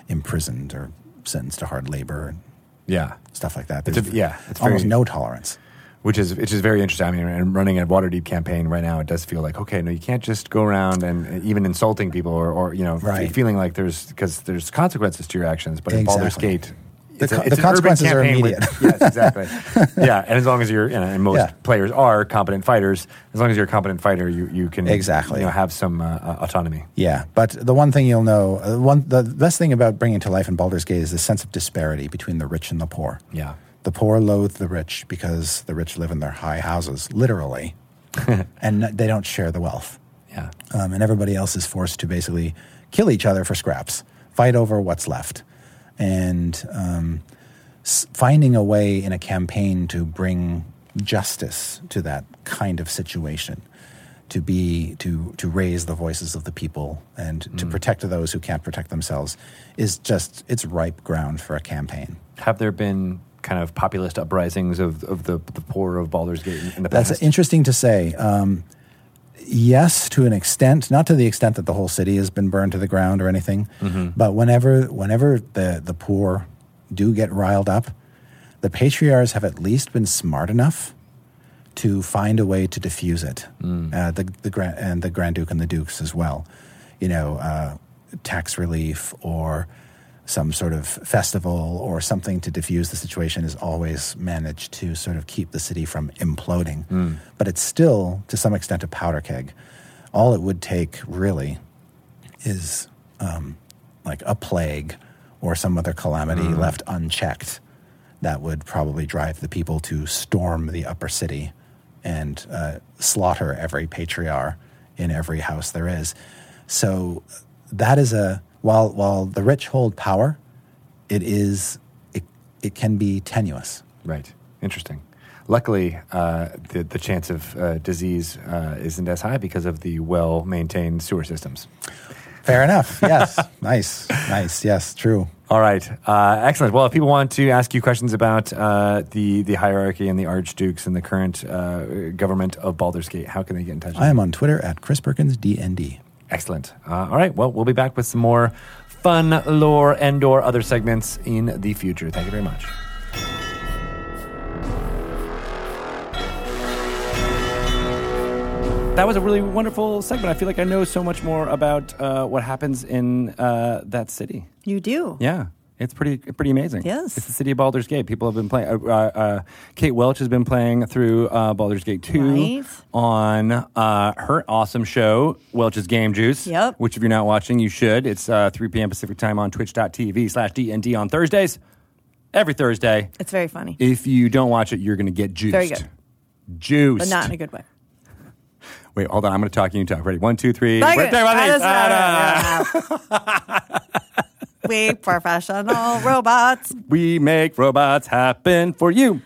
imprisoned or sentenced to hard labor and Yeah. stuff like that. It's a- yeah, it's almost very- no tolerance. Which is which is very interesting. I mean, and running a Waterdeep campaign right now, it does feel like okay, no, you can't just go around and even insulting people or, or you know, Right. feeling like there's because there's consequences to your actions. But in Baldur's Exactly. Gate, The it's a- it's the consequences are campaign with- immediate. yes, exactly. yeah, and as long as you're, you know, and most Yeah. players are competent fighters, as long as you're a competent fighter, you you can Exactly. you know have some uh, uh, autonomy. Yeah, but the one thing you'll know, uh, one the best thing about bringing to life in Baldur's Gate is the sense of disparity between the rich and the poor. Yeah. The poor loathe the rich because the rich live in their high houses, literally, and they don't share the wealth. Yeah. Um, and everybody else is forced to basically kill each other for scraps, fight over what's left. And um, s- finding a way in a campaign to bring justice to that kind of situation, to be to to raise the voices of the people and to protect those who can't protect themselves, is just it's ripe ground for a campaign. Have there been kind of populist uprisings of, of the the poor of Baldur's Gate in, in the past? That's interesting to say. Um, yes, to an extent, not to the extent that the whole city has been burned to the ground or anything, but whenever whenever the the poor do get riled up, the patriarchs have at least been smart enough to find a way to diffuse it. Uh, the the grand and the Grand Duke and the Dukes as well. You know, uh, tax relief or some sort of festival or something to diffuse the situation is always managed to sort of keep the city from imploding. But it's still, to some extent, a powder keg. All it would take, really, is um, like a plague or some other calamity left unchecked that would probably drive the people to storm the upper city and uh, slaughter every patriarch in every house there is. So that is a while while the rich hold power, it is it, it can be tenuous. Right. Interesting. Luckily, uh, the the chance of uh, disease uh, isn't as high because of the well maintained sewer systems. Fair enough. Yes. nice. Nice. Yes. True. All right, uh, excellent. Well, if people want to ask you questions about uh, the the hierarchy and the archdukes and the current uh, government of Baldur's Gate, how can they get in touch? with I you? am on Twitter at Chris Perkins DND. Excellent. Uh, all right. Well, we'll be back with some more fun lore and or other segments in the future. Thank you very much. That was a really wonderful segment. I feel like I know so much more about uh, what happens in uh, that city. You do. Yeah, it's pretty pretty amazing. Yes. it's the city of Baldur's Gate. People have been playing. Uh, uh, uh, Kate Welch has been playing through uh, Baldur's Gate two Right. on uh, her awesome show, Welch's Game Juice. Yep. Which, if you're not watching, you should. It's uh, 3 p.m. Pacific time on Twitch.tv slash DND on Thursdays. Every Thursday. It's very funny, If you don't watch it, you're going to get juiced. Very good. Juiced. but not in a good way. Wait, hold on. I'm going to talk you talk. Ready? One, two, three. Very we professional robots. We make robots happen for you.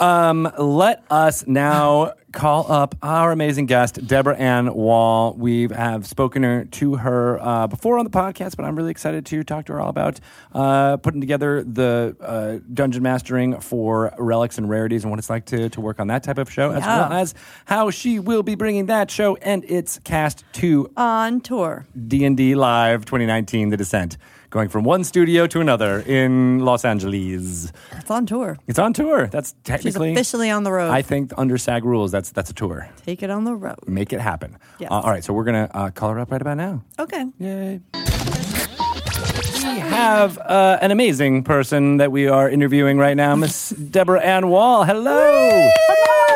Um, let us now call up our amazing guest, Deborah Ann Woll. We have spoken her, to her uh, before on the podcast, but I'm really excited to talk to her all about uh, putting together the uh, dungeon mastering for relics and rarities and what it's like to, to work on that type of show, as well as how she will be bringing that show and its cast to On tour. D&D Live 2019, The Descent, going from one studio to another in Los Angeles. It's on tour. It's on tour. That's She's technically officially on the road. I think under SAG rules, that's that's a tour. Take it on the road. Make it happen. Yes. Uh, all right, so we're gonna uh, call her up right about now. Okay. Yay! We have uh, an amazing person that we are interviewing right now, Miss Deborah Ann Woll. Hello. Hello.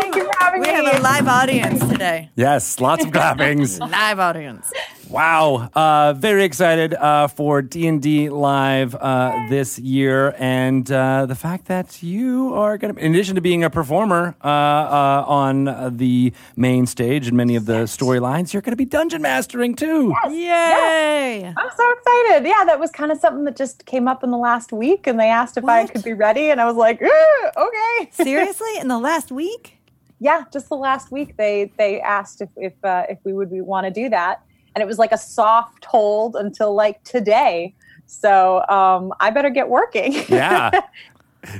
Thank you for having We me. We have a live audience today. Yes, lots of clappings. Live audience. Wow, uh, very excited uh, for D and D live uh, this year, and uh, the fact that you are going to, in addition to being a performer uh, uh, on uh, the main stage and many of the storylines, you're going to be dungeon mastering too. Yay! I'm so excited. Yeah, that was kind of something that just came up in the last week, and they asked if I could be ready, and I was like, "Eh, okay. Seriously? In the last week? yeah, just the last week they they asked if if uh, if we would we want to do that, and it was like a soft hold until like today. So um, I better get working. Yeah.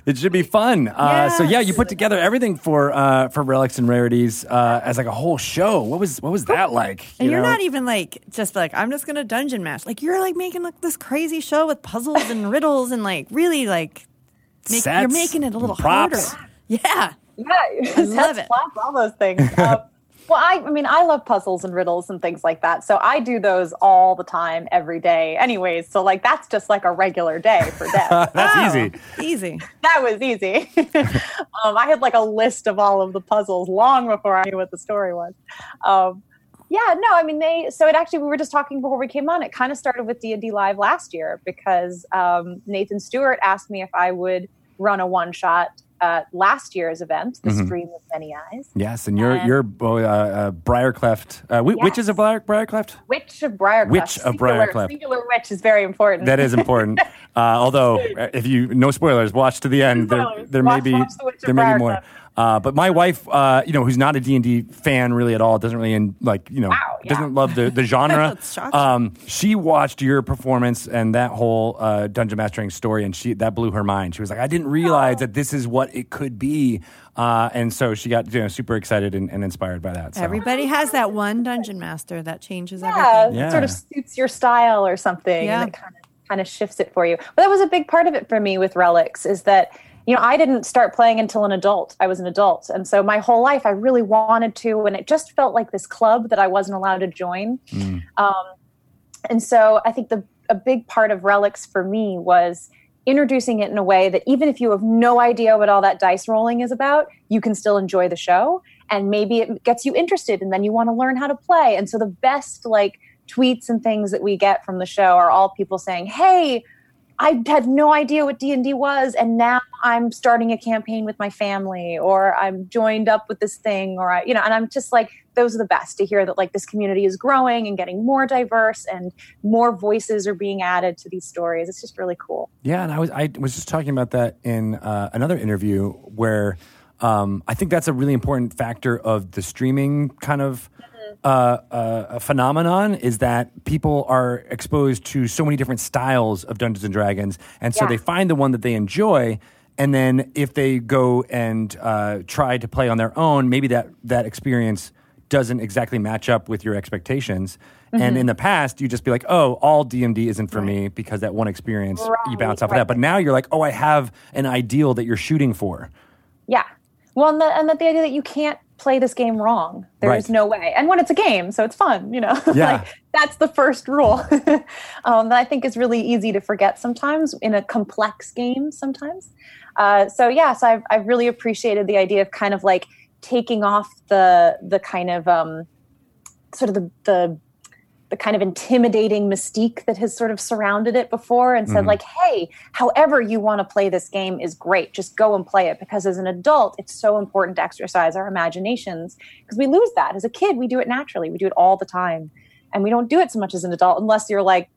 It should be fun. Uh, so yeah, you put together everything for uh, for relics and rarities uh, as like a whole show. What was what was that like? And you you're know? not even like just like I'm just gonna dungeon match. Like you're like making like this crazy show with puzzles and riddles and like really like make, Sets you're making it a little props. harder. Yeah. Yeah, love it. plots, all those things. Um, well, I, I mean, I love puzzles and riddles and things like that. So I do those all the time, every day, anyways. So like that's just like a regular day for Deb. That's Oh, easy. Easy. that was easy. um, I had like a list of all of the puzzles long before I knew what the story was. Um, yeah, no, I mean they. So it actually, we were just talking before we came on. It kind of started with D and D Live last year because um, Nathan Stewart asked me if I would run a one shot at last year's event, the Mm-hmm. Stream with Many Eyes. Yes, and you're And- you're uh, uh, Briarcliff. Uh, whi- Which is a Yes. Briar, Briarcliff? Witch of Briarcliff. Witch of Briarcliff. Singular witch is very important. That is important. uh, although, uh, if you no spoilers, watch to the end. There, Spoilers. there may be The there may be more. Briarcliff. Uh, but my wife, uh, you know, who's not a D and D fan really at all, doesn't really in, like you know, Wow, yeah. doesn't love the the genre. That's shocking. um, she watched your performance and that whole uh, dungeon mastering story, and she that blew her mind. She was like, I didn't realize that this is what it could be, uh, and so she got you know super excited and, and inspired by that. So. Everybody has that one dungeon master that changes yeah, everything. Yeah. it sort of suits your style or something. Yeah. And it kind of kind of shifts it for you. But that was a big part of it for me with relics is that you know I didn't start playing until an adult. I was an adult, and so my whole life I really wanted to, and it just felt like this club that I wasn't allowed to join. Um, and so I think the a big part of relics for me was introducing it in a way that even if you have no idea what all that dice rolling is about, you can still enjoy the show. And maybe it gets you interested and then you want to learn how to play. And so the best like tweets and things that we get from the show are all people saying, Hey, I had no idea what D&D was and now I'm starting a campaign with my family or I'm joined up with this thing or I, you know and I'm just like those are the best to hear that like this community is growing and getting more diverse and more voices are being added to these stories. It's just really cool. Yeah, and I was I was just talking about that in uh, another interview where um, I think that's a really important factor of the streaming kind of uh, uh, phenomenon is that people are exposed to so many different styles of Dungeons and Dragons, and so Yeah. they find the one that they enjoy. And then if they go and uh, try to play on their own, maybe that that experience doesn't exactly match up with your expectations. And in the past, you just be like, "Oh, all D&D isn't for me because that one experience you bounce off of that." But now you're like, "Oh, I have an ideal that you're shooting for." Yeah. Well, and the, and the, the idea that you can't play this game wrong. There is Right. no way. And when it's a game, so it's fun, you know. Yeah. like that's the first rule. um, that I think is really easy to forget sometimes in a complex game sometimes. Uh, so yeah, so I've I've really appreciated the idea of kind of like taking off the the kind of um, sort of the the the kind of intimidating mystique that has sort of surrounded it before and said like hey however you want to play this game is great. Just go and play it because as an adult it's so important to exercise our imaginations because we lose that. As a kid we do it naturally. We do it all the time. And we don't do it so much as an adult unless you're like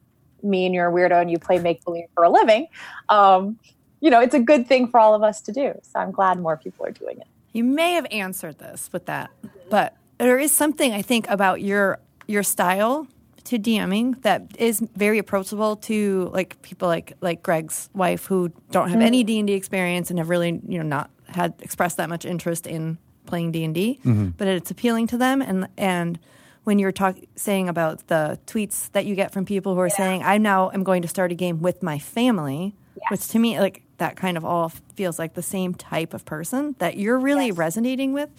me and you're a weirdo and you play make believe for a living. Um, you know it's a good thing for all of us to do. So i'm glad more people are doing it. You may have answered this with that, but there is something I think about your your style to DMing that is very approachable to like people like like Greg's wife who don't have any mm-hmm. D and D experience and have really you know not had expressed that much interest in playing D and D, mm-hmm. but it's appealing to them and and when you're talk, saying about the tweets that you get from people who are saying, "I now am going to start a game with my family," which to me, like that kind of all feels like the same type of person that you're really resonating with.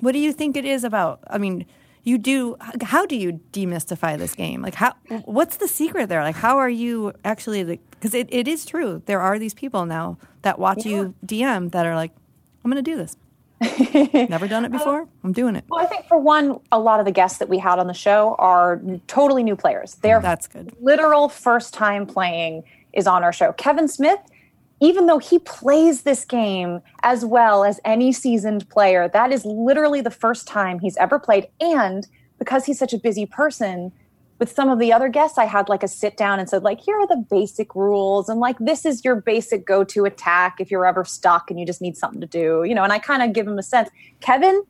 What do you think it is about? I mean, you do. How do you demystify this game? Like, how? What's the secret there? Like, how are you actually? Because it, it is true. There are these people now that watch you DM that are like, "I'm going to do this." Never done it before. I'm doing it. well i think for one a lot of the guests that we had on the show are totally new players they're That's good. literal first time playing is on our show. Kevin Smith, even though he plays this game as well as any seasoned player, that is literally the first time he's ever played. And because he's such a busy person, with some of the other guests, I had like a sit down and said, like, here are the basic rules, and like, this is your basic go to attack if you're ever stuck and you just need something to do, you know. And I kind of give him a sense. Kevin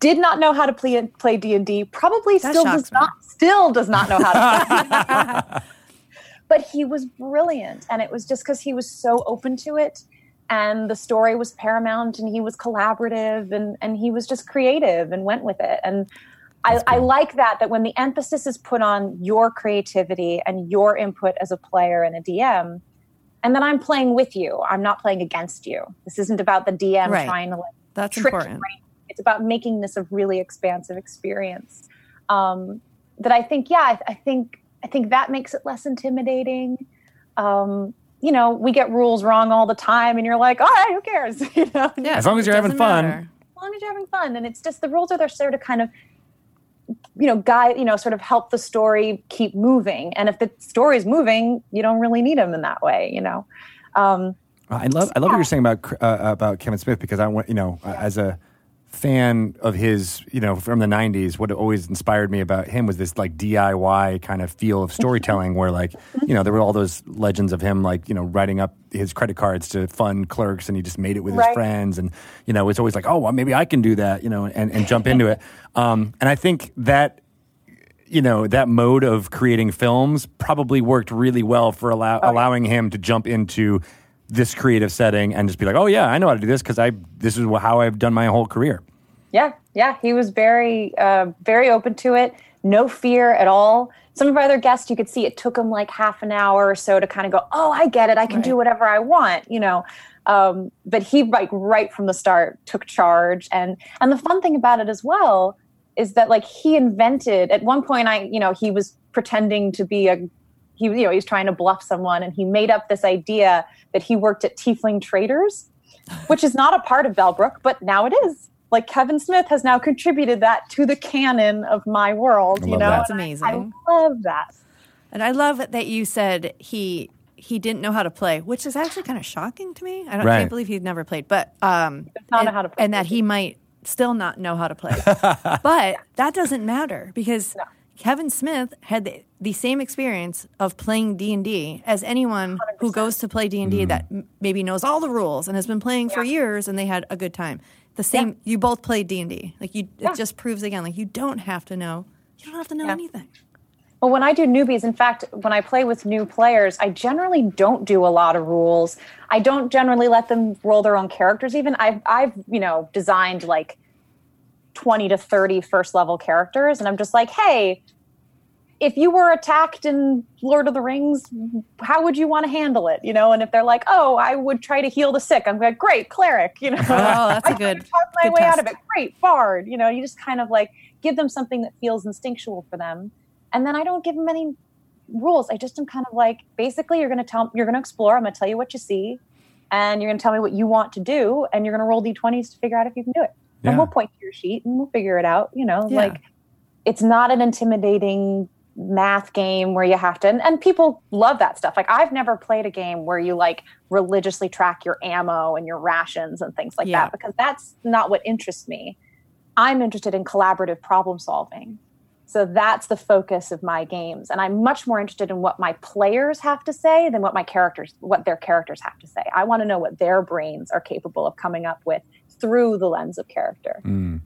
did not know how to play play D and D. Probably That still does me. not still does not know how to. but he was brilliant, and it was just because he was so open to it, and the story was paramount, and he was collaborative, and and he was just creative and went with it, and. I, I like that that when the emphasis is put on your creativity and your input as a player and a DM, and then I'm playing with you. I'm not playing against you. This isn't about the DM Right. trying to like That's trick important. It's about making this a really expansive experience. Um, that I think, yeah, I, I think I think that makes it less intimidating. Um, you know, we get rules wrong all the time, and you're like, all right, who cares? you know, Yeah, As long as you're having fun. matter. as long as you're having fun and it's just the rules are there sort of kind of you know guide you know sort of help the story keep moving and if the story is moving you don't really need them in that way you know um, I love I love what you're saying about uh, about Kevin Smith because I want you know uh, as a fan of his you know from the 90s what always inspired me about him was this like DIY kind of feel of storytelling where like you know there were all those legends of him like you know writing up his credit cards to fund clerks and he just made it with his friends. And you know it's always like oh well maybe I can do that you know and, and jump into it. Um, and I think that you know that mode of creating films probably worked really well for allow- allowing him to jump into this creative setting and just be like, oh yeah, I know how to do this because I this is how I've done my whole career. yeah yeah he was very uh, very open to it no fear at all. Some of our other guests you could see it took him like half an hour or so to kind of go oh i get it i can do whatever i want you know? Um, but he like right from the start took charge. And and the fun thing about it as well is that like he invented at one point i you know he was pretending to be a he you know he's trying to bluff someone and he made up this idea that he worked at tiefling traders which is not a part of bellbrook but now it is like kevin smith has now contributed that to the canon of my world you know that. That's And I- amazing. i love that And I love that you said he he didn't know how to play, which is actually kind of shocking to me. I don't, Right. can't believe he'd never played, but um, not and, know how to play. and that he might still not know how to play. but that doesn't matter because Kevin Smith had the, the same experience of playing D and D as anyone who goes to play D and D mm. that m- maybe knows all the rules and has been playing for years and they had a good time. The same, you both played D and D. Like you, Yeah. it just proves again, like you don't have to know. You don't have to know Yeah. anything. Well, when I do newbies, in fact, when I play with new players, I generally don't do a lot of rules. I don't generally let them roll their own characters. Even I've, I've, you know, designed like twenty to 30 first level characters, and I'm just like, hey, if you were attacked in Lord of the Rings, how would you want to handle it? You know, and if they're like, oh, I would try to heal the sick, I'm like, great, cleric. You know, Oh, that's a I good- talk my good way out of it. Great, bard. You know, you just kind of like give them something that feels instinctual for them, and then I don't give them any rules. I just am kind of like, basically, you're going to tell, you're going to explore. I'm going to tell you what you see, and you're going to tell me what you want to do, and you're going to roll d20s to figure out if you can do it. Yeah. And we'll point to your sheet and we'll figure it out. You know, Yeah. like it's not an intimidating math game where you have to and, and people love that stuff. Like i've never played a game where you like religiously track your ammo and your rations and things like Yeah. that because that's not what interests me. I'm interested in collaborative problem solving. So that's the focus of my games. And i'm much more interested in what my players have to say than what my characters what their characters have to say. I want to know what their brains are capable of coming up with through the lens of character. Mm.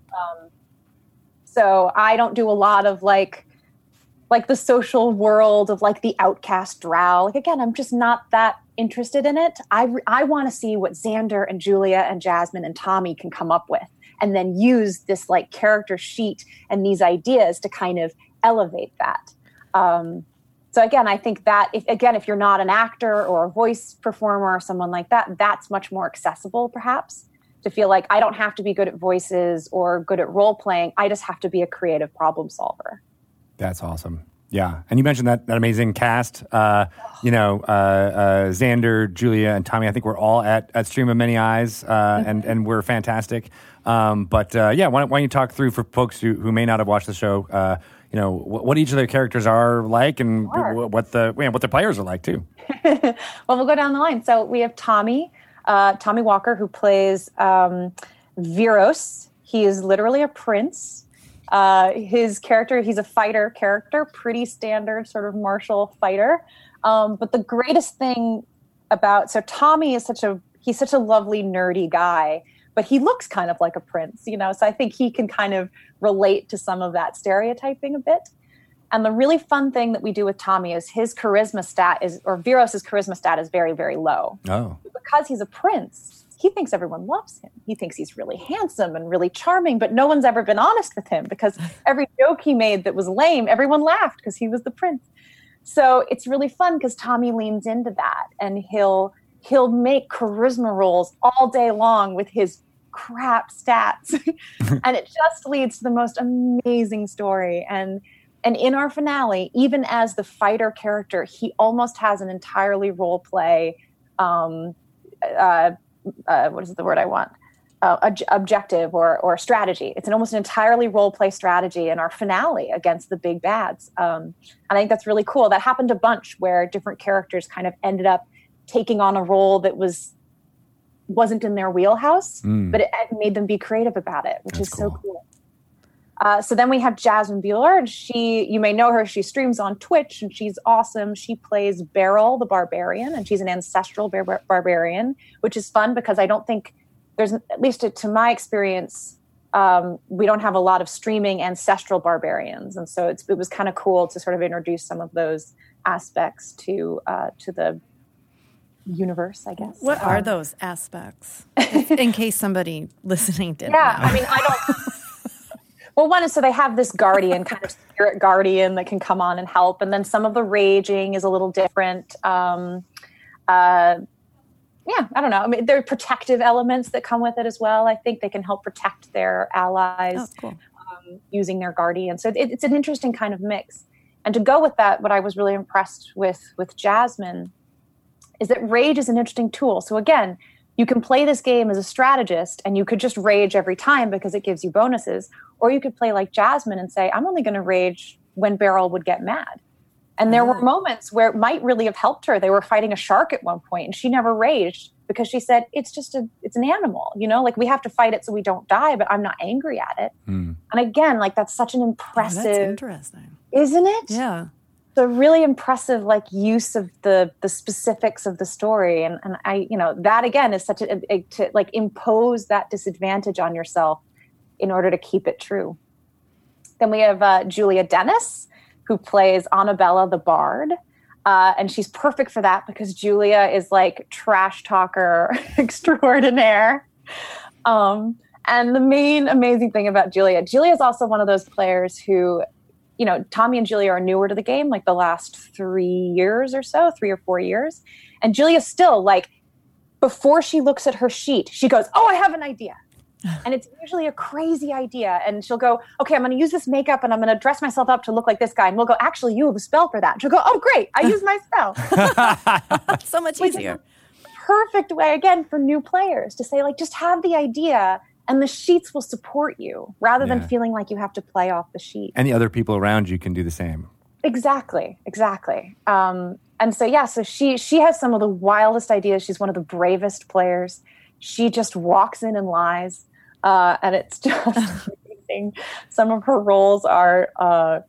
so I don't do a lot of like like the social world of like the outcast drow. Like again, I'm just not that interested in it. I I want to see what Xander and Julia and Jasmine and Tommy can come up with and then use this like character sheet and these ideas to kind of elevate that. Um, so again, I think that if again, if you're not an actor or a voice performer or someone like that, that's much more accessible, perhaps, to feel like I don't have to be good at voices or good at role playing. I just have to be a creative problem solver. That's awesome. Yeah, and you mentioned that that amazing cast. Uh, you know, uh, uh, Xander, Julia, and Tommy. I think we're all at, at Stream of Many Eyes, uh, and and we're fantastic. Um, but uh, yeah, why don't, why don't you talk through for folks who, who may not have watched the show? Uh, you know what, what each of their characters are like, and Sure. wh- what the yeah, what the players are like too. well, we'll go down the line. So we have Tommy, uh, Tommy Walker, who plays um, Viros. He is literally a prince. Uh, his character, he's a fighter character, pretty standard sort of martial fighter. Um, but the greatest thing about so Tommy is such a he's such a lovely nerdy guy, but he looks kind of like a prince, you know. So I think he can kind of relate to some of that stereotyping a bit. And the really fun thing that we do with Tommy is his charisma stat is, or Viros's charisma stat is very, very low. Oh. Because he's a prince, he thinks everyone loves him. He thinks he's really handsome and really charming, but no one's ever been honest with him because every joke he made that was lame, everyone laughed because he was the prince. So it's really fun because Tommy leans into that and he'll he'll make charisma rolls all day long with his crap stats. and it just leads to the most amazing story. And and in our finale, even as the fighter character, he almost has an entirely role play. Um, uh, uh, what is the word I want? Uh, ob- objective or or strategy. It's an almost an entirely role play strategy in our finale against the big bads. Um, and I think that's really cool. That happened a bunch where different characters kind of ended up taking on a role that was wasn't in their wheelhouse, Mm. but it, it made them be creative about it, which That's is so cool. Uh, so then we have Jasmine Bullard. She, you may know her. She streams on Twitch, and she's awesome. She plays Beryl the Barbarian, and she's an ancestral bar- barbarian, which is fun because I don't think there's, at least to, to my experience, um, we don't have a lot of streaming ancestral barbarians, and so it's, it was kind of cool to sort of introduce some of those aspects to uh, to the universe. I guess. What are Um, those aspects? in case somebody listening didn't Yeah, know. I mean, I don't. well, one is so they have this guardian, kind of spirit guardian that can come on and help, and then some of the raging is a little different. Um, uh, yeah, I don't know. I mean, there are protective elements that come with it as well. I think they can help protect their allies Oh, cool. um, using their guardian. So it, it's an interesting kind of mix. And to go with that, what I was really impressed with with Jasmine is that rage is an interesting tool. So again, you can play this game as a strategist and you could just rage every time because it gives you bonuses, or you could play like Jasmine and say, I'm only going to rage when Beryl would get mad. And there were moments where it might really have helped her. They were fighting a shark at one point and she never raged because she said, it's just a, it's an animal, you know, like we have to fight it so we don't die, but I'm not angry at it. Mm. And again, like that's such an Oh, impressive, that's interesting. isn't it? Yeah. the really impressive like use of the the specifics of the story and and i you know that again is such a, a to like impose that disadvantage on yourself in order to keep it true then we have uh, julia dennis who plays annabella the bard uh, and she's perfect for that because julia is like trash talker extraordinaire um, and the main amazing thing about julia julia is also one of those players who you know, Tommy and Julia are newer to the game, like the last three years or so, three or four years. And Julia still, like, before she looks at her sheet, she goes, Oh, I have an idea. And it's usually a crazy idea. And she'll go, Okay, I'm going to use this makeup and I'm going to dress myself up to look like this guy. And we'll go, Actually, you have a spell for that. And she'll go, Oh, great. I use my spell. so much Like, easier. Perfect way, again, for new players to say, like, just have the idea and the sheets will support you rather than feeling like you have to play off the sheet. And the other people around you can do the same. Exactly, exactly. Um, and so yeah, so she she has some of the wildest ideas. She's one of the bravest players. She just walks in and lies, uh, and it's just amazing. Some of her roles are. Uh,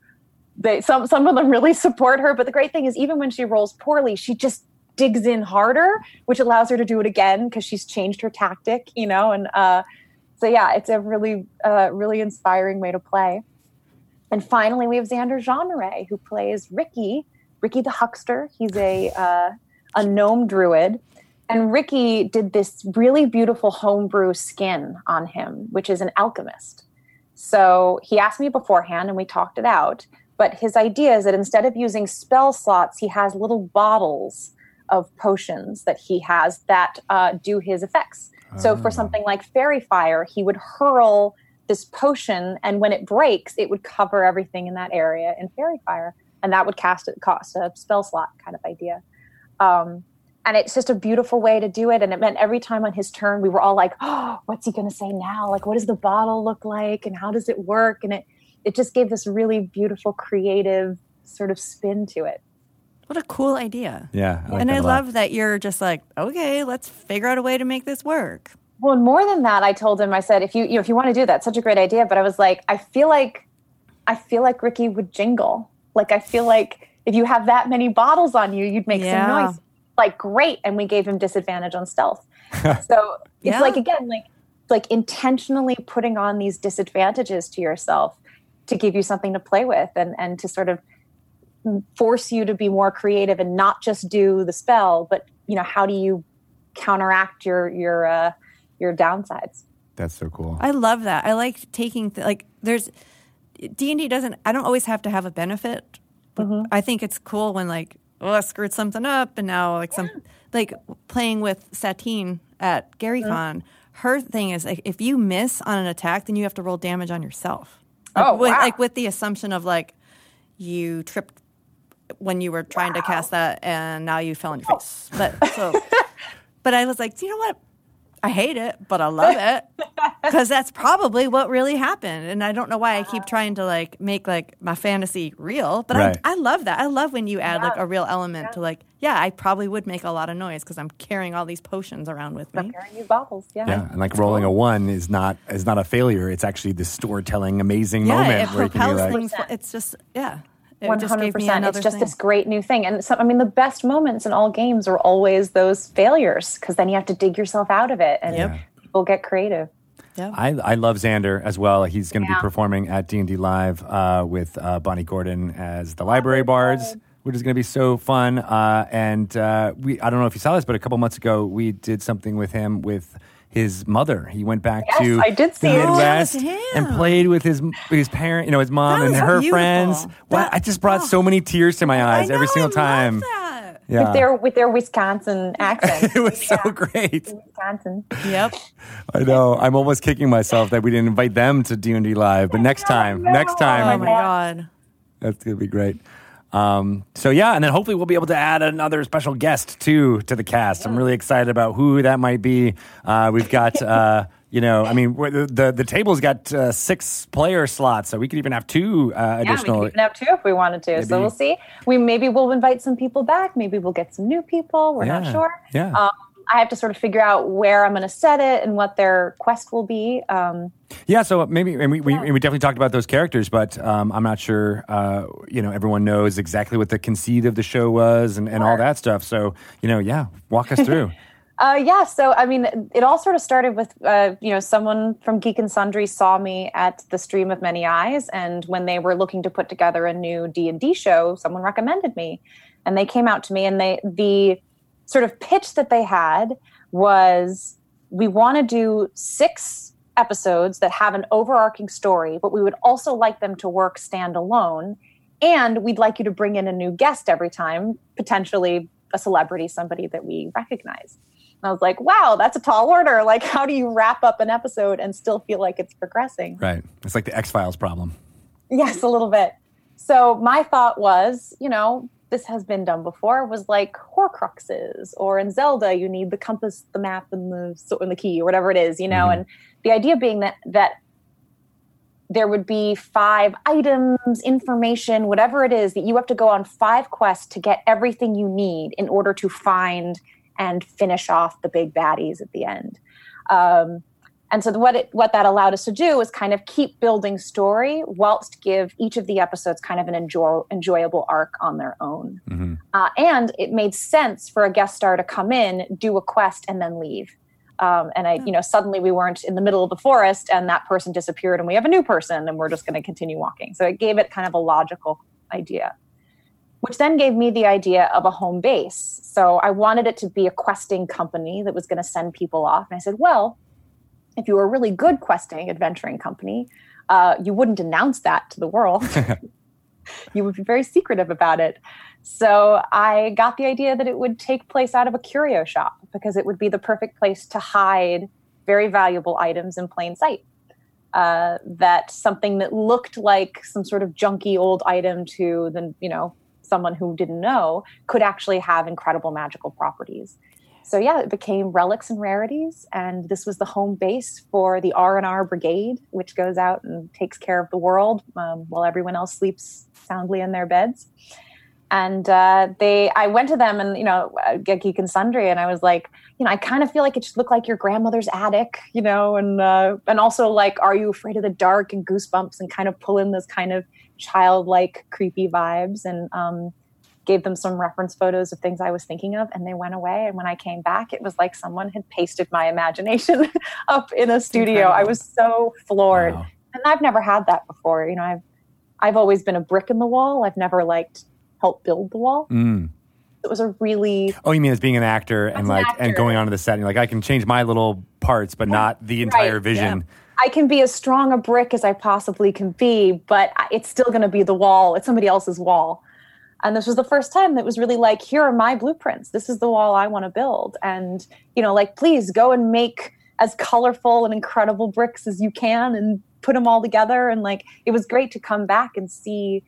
they some some of them really support her, but the great thing is even when she rolls poorly, she just digs in harder, which allows her to do it again because she's changed her tactic, you know. And uh, so yeah, it's a really uh, really inspiring way to play. And finally, we have Xander Jeanneret, who plays Ricky, Ricky the Huckster. He's a uh, a gnome druid, and Ricky did this really beautiful homebrew skin on him, which is an alchemist. So he asked me beforehand, and we talked it out. But his idea is that instead of using spell slots, he has little bottles of potions that he has that uh, do his effects. So for something like fairy fire, he would hurl this potion, and when it breaks, it would cover everything in that area in fairy fire, and that would cast it cost a spell slot kind of idea. Um, and it's just a beautiful way to do it. And it meant every time on his turn, we were all like, "Oh, what's he going to say now? Like, what does the bottle look like, and how does it work?" And it it just gave this really beautiful, creative sort of spin to it. What a cool idea. Yeah. I like and that I a lot. love that you're just like, okay, let's figure out a way to make this work. Well, and more than that, I told him, I said, if you, you know, if you want to do that, such a great idea. But I was like, I feel like, I feel like Ricky would jingle. Like, I feel like if you have that many bottles on you, you'd make Yeah. some noise. Like, great. And we gave him disadvantage on stealth. so it's Yeah. like, again, like like intentionally putting on these disadvantages to yourself to give you something to play with and and to sort of force you to be more creative and not just do the spell but you know how do you counteract your your uh your downsides That's so cool. I love that. I like taking th- like there's D and D doesn't. I don't always have to have a benefit. But I think it's cool when like oh I screwed something up and now like some like playing with Satine at GaryCon. Uh-huh. Her thing is like if you miss on an attack, then you have to roll damage on yourself. Like, Oh, with, wow. like with the assumption of like you tripped when you were trying to cast that and now you fell on your face. But so but I was like, Do you know what? I hate it, but I love it because that's probably what really happened. And I don't know why I keep uh-huh. trying to like make like my fantasy real, but Right. I, I love that. I love when you add like a real element to like, yeah, I probably would make a lot of noise because I'm carrying all these potions around with me. I'm Carrying you baubles, yeah. Yeah, and like rolling a one is not is not a failure. It's actually this storytelling amazing Yeah, moment it where you can be propels like, things. It's just yeah, it One just hundred gave me percent. another It's just thing. this great new thing, and so, I mean, the best moments in all games are always those failures because then you have to dig yourself out of it, and Yep. people get creative. I, I love Xander as well. He's going to be performing at D and D Live uh, with uh, Bonnie Gordon as the Library Bards, which is going to be so fun. Uh, and uh, we I don't know if you saw this, but a couple months ago we did something with him with his mother. He went back Yes, to I did see the it. Oh, Midwest him. and played with his his parent, you know, his mom That and her beautiful. friends. Wow, I just brought oh. so many tears to my I eyes every single I love time. that. Yeah, With their with their Wisconsin accent. it was so great. Wisconsin. Yep. I know. I'm almost kicking myself that we didn't invite them to D and D Live, but next time, next time, Oh my god. That's gonna be great. Um, so yeah, and then hopefully we'll be able to add another special guest too to the cast. I'm really excited about who that might be. Uh, we've got, uh, you know, I mean, the the, the table's got uh, six player slots, so we could even have two uh, Yeah, we additional. could even have two if we wanted to. Maybe- So we'll see. We maybe we'll invite some people back. Maybe we'll get some new people. We're Yeah, not sure. yeah. Um, I have to sort of figure out where I'm going to set it and what their quest will be. Um, Yeah, so maybe, and we, we, and we definitely talked about those characters, but um, I'm not sure, uh, you know, everyone knows exactly what the conceit of the show was and, and all that stuff. So, you know, yeah, walk us through. Uh, yeah, so I mean, it all sort of started with uh, you know someone from Geek and Sundry saw me at the Stream of Many Eyes, and when they were looking to put together a new D and D show, someone recommended me, and they came out to me, and they the sort of pitch that they had was we want to do six episodes that have an overarching story, but we would also like them to work standalone, and we'd like you to bring in a new guest every time, potentially a celebrity, somebody that we recognize. And I was like, wow, that's a tall order. Like, how do you wrap up an episode and still feel like it's progressing? right. It's like the X Files problem. Yes, a little bit. So my thought was, you know, this has been done before. Was like Horcruxes, or in Zelda, you need the compass, the map, and the so- and the key, or whatever it is, you know. And the idea being that that there would be five items, information, whatever it is that you have to go on five quests to get everything you need in order to find and finish off the big baddies at the end. Um, and so what it what that allowed us to do was kind of keep building story whilst give each of the episodes kind of an enjoy, enjoyable arc on their own. Uh, and it made sense for a guest star to come in, do a quest, and then leave. Um, and I, you know, suddenly we weren't in the middle of the forest, and that person disappeared, and we have a new person, and we're just going to continue walking. So it gave it kind of a logical idea which then gave me the idea of a home base. So I wanted it to be a questing company that was going to send people off. And I said, well, if you were a really good questing adventuring company, uh, you wouldn't announce that to the world. you would be very secretive about it. So I got the idea that it would take place out of a curio shop because it would be the perfect place to hide very valuable items in plain sight. Uh, that something that looked like some sort of junky old item to the you know someone who didn't know could actually have incredible magical properties. So yeah, it became relics and rarities, and this was the home base for the R and R Brigade, which goes out and takes care of the world um, while everyone else sleeps soundly in their beds. And uh, they, I went to them, and you know, uh, Get Geek and Sundry, and I was like, you know, I kind of feel like it should look like your grandmother's attic, you know, and uh, and also like, are you afraid of the dark and goosebumps, and kind of pull in those kind of childlike, creepy vibes, and um, gave them some reference photos of things I was thinking of, and they went away. And when I came back, it was like someone had pasted my imagination up in a studio. I was so floored, Wow. and I've never had that before. You know, I've I've always been a brick in the wall. I've never liked help build the wall. Mm. It was a really Oh, you mean as being an actor and an like and actor. going onto the set and like I can change my little parts, but not the entire Right, vision. I can be as strong a brick as I possibly can be, but it's still going to be the wall. It's somebody else's wall. And this was the first time that was really like, here are my blueprints. This is the wall I want to build. And, you know, like, please go and make as colorful and incredible bricks as you can and put them all together. And like, it was great to come back and see,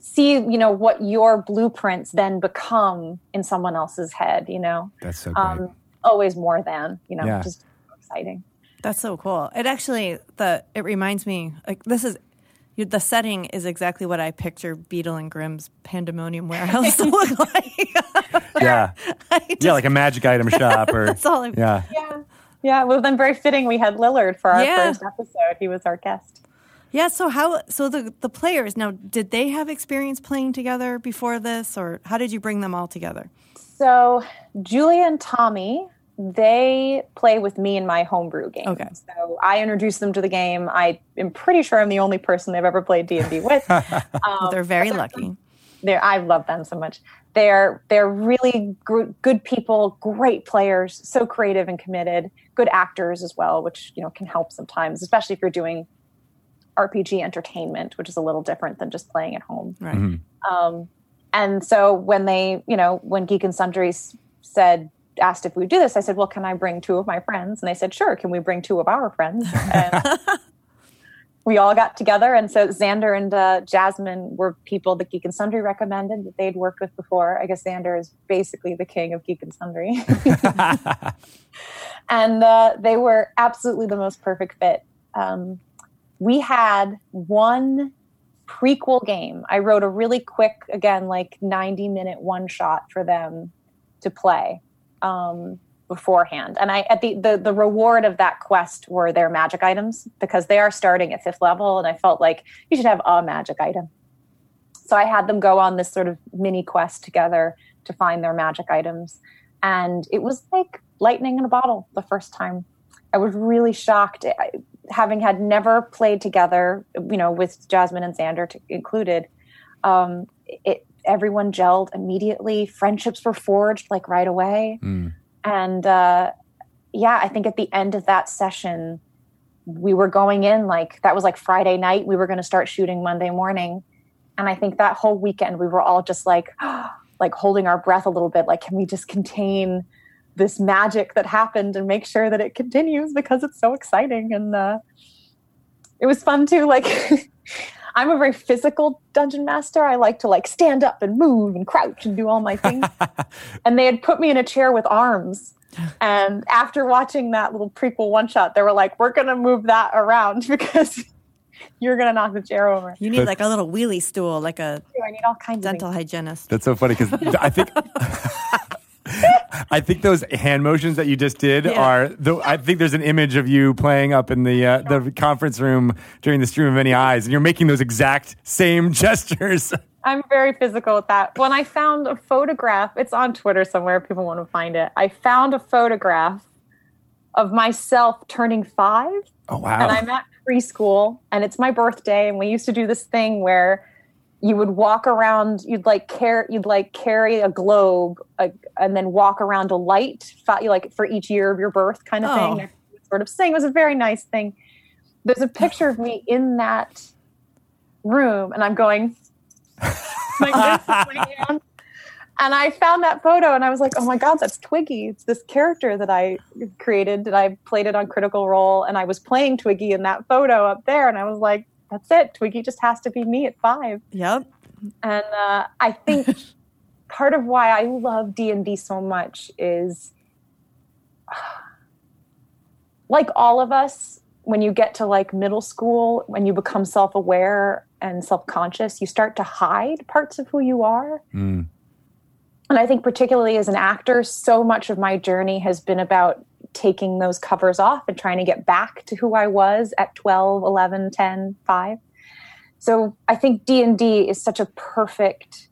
see, you know, what your blueprints then become in someone else's head, you know, That's so great. um, always more than, you know, Yeah. just exciting. That's so cool. It actually the it reminds me like this is you- the setting is exactly what I picture Beadle and Grimm's Pandemonium warehouse to look like. yeah. Just- Yeah, like a magic item shop or that's all. I, Yeah. Yeah. Yeah. Well, then very fitting we had Lillard for our Yeah. first episode. He was our guest. Yeah. So how? So the the players now did they have experience playing together before this, or how did you bring them all together? So Julia and Tommy, they play with me in my homebrew game. Okay. So I introduced them to the game. I am pretty sure I'm the only person they've ever played D and D with. Um, They're very lucky. they're I love them so much. They're they're really gr- good people, great players, so creative and committed, good actors as well, which you know can help sometimes, especially if you're doing RPG entertainment, which is a little different than just playing at home. Right. Um, and so when they, you know, when Geek and Sundries said, asked if we would do this, I said, well, can I bring two of my friends? And they said, sure. Can we bring two of our friends? And we all got together. And so Xander and uh, Jasmine were people that Geek and Sundry recommended that they'd worked with before. I guess Xander is basically the king of Geek and Sundry. and uh, they were absolutely the most perfect fit. Um, we had one prequel game. I wrote a really quick, again, like 90 minute one shot for them to play um, beforehand. And I, at the, the, the reward of that quest were their magic items because they are starting at fifth level. And I felt like you should have a magic item. So I had them go on this sort of mini quest together to find their magic items. And it was like lightning in a bottle the first time. I was really shocked. I, having had never played together, you know, with Jasmine and Xander to, included, um, it everyone gelled immediately. Friendships were forged like right away, Mm. and uh, yeah, I think at the end of that session, we were going in like that was like Friday night. We were going to start shooting Monday morning, and I think that whole weekend we were all just like, like holding our breath a little bit. Like, can we just contain? this magic that happened and make sure that it continues because it's so exciting and uh, it was fun too like i'm a very physical dungeon master i like to like stand up and move and crouch and do all my things and they had put me in a chair with arms and after watching that little prequel one shot they were like we're gonna move that around because you're gonna knock the chair over You need like a little wheelie stool, like a i need all kinds dental of things. hygienist. That's so funny because I think I think those hand motions that you just did Yeah. are. The, I think there's an image of you playing up in the uh, the conference room during the stream of many eyes, and you're making those exact same gestures. I'm very physical with that. When I found a photograph, it's on Twitter somewhere, people want to find it. I found a photograph of myself turning five, Oh wow! and I'm at preschool, and it's my birthday, and we used to do this thing where you would walk around, you'd like carry, you'd like carry a globe, uh, and then walk around a light, fi- like for each year of your birth, kind of Oh. thing. Sort of thing. It was a very nice thing. There's a picture of me in that room, and I'm going like this. And I found that photo and I was like, oh my God, that's Twiggy. It's this character that I created and I played it on Critical Role and I was playing Twiggy in that photo up there. And I was like, that's it. Twiggy just has to be me at five. Yep. And uh, I think part of why I love D&D so much is like all of us, when you get to like middle school, when you become self-aware and self-conscious, you start to hide parts of who you are. Mm. And I think, particularly as an actor, so much of my journey has been about taking those covers off and trying to get back to who I was at 12, 11, 10, 5. So I think D&D is such a perfect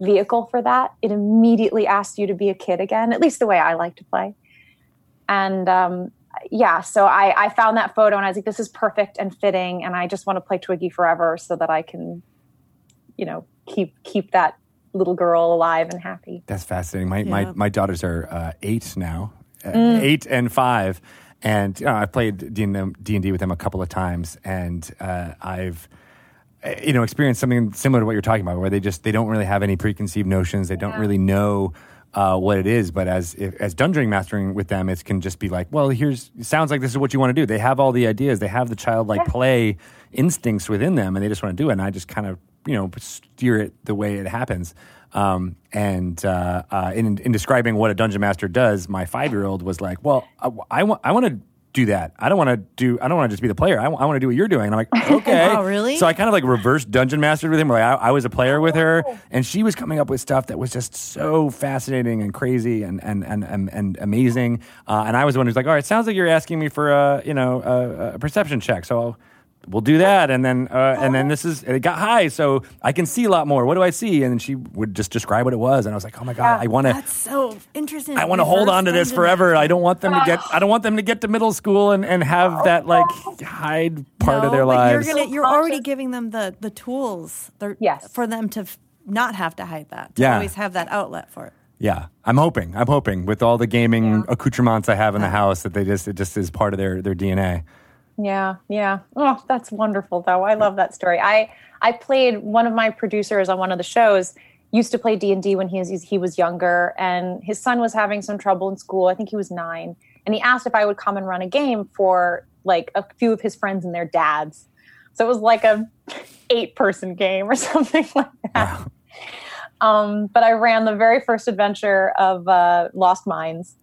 vehicle for that. It immediately asks you to be a kid again, at least the way I like to play. And um, yeah, so I, I found that photo and I was like, this is perfect and fitting, and I just want to play Twiggy forever so that I can, you know, keep keep that little girl alive and happy. That's fascinating. My my, Yeah. my daughters are uh, eight now, Mm. eight and five, and you know, I played D and D with them a couple of times, and uh, I've uh, you know experienced something similar to what you're talking about, where they just they don't really have any preconceived notions. They don't really know. Uh, what it is, but as if, as dungeoning mastering with them, it can just be like, well, here's sounds like this is what you want to do. They have all the ideas, they have the childlike play instincts within them, and they just want to do it. And I just kind of you know steer it the way it happens. Um, and uh, uh, in, in describing what a dungeon master does, my five year old was like, "Well, I, I want I want to do that. I don't want to do. I don't want to just be the player. I, want to do what you're doing." And I'm like, "Okay, Wow, really? So I kind of like reverse dungeon mastered with him. Like I, I was a player with her, and she was coming up with stuff that was just so fascinating and crazy and and and and, and amazing. Uh, and I was the one who's like, "All right, sounds like you're asking me for a you know a, a perception check." So. I'll, We'll do that, and then uh, and then this is it got high, so I can see a lot more. What do I see? And then she would just describe what it was, and I was like, oh my god, I want to That's so interesting. I want to hold on to this forever. I don't want them to get. I don't want them to get to middle school and, and have that like hide part No, of their but lives. You're, gonna, you're already giving them the the tools. Yes. For them to f- not have to hide that. To Yeah. always have that outlet for it. yeah, I'm hoping. I'm hoping with all the gaming accoutrements I have in the house that they just it just is part of their their DNA. Yeah, yeah. Oh, that's wonderful though. I love that story. I I played one of my producers on one of the shows used to play D&D when he was he was younger and his son was having some trouble in school. I think he was 9 and he asked if I would come and run a game for like a few of his friends and their dads. So it was like a 8 person game or something like that. Um, but I ran the very first adventure of uh, Lost Mines,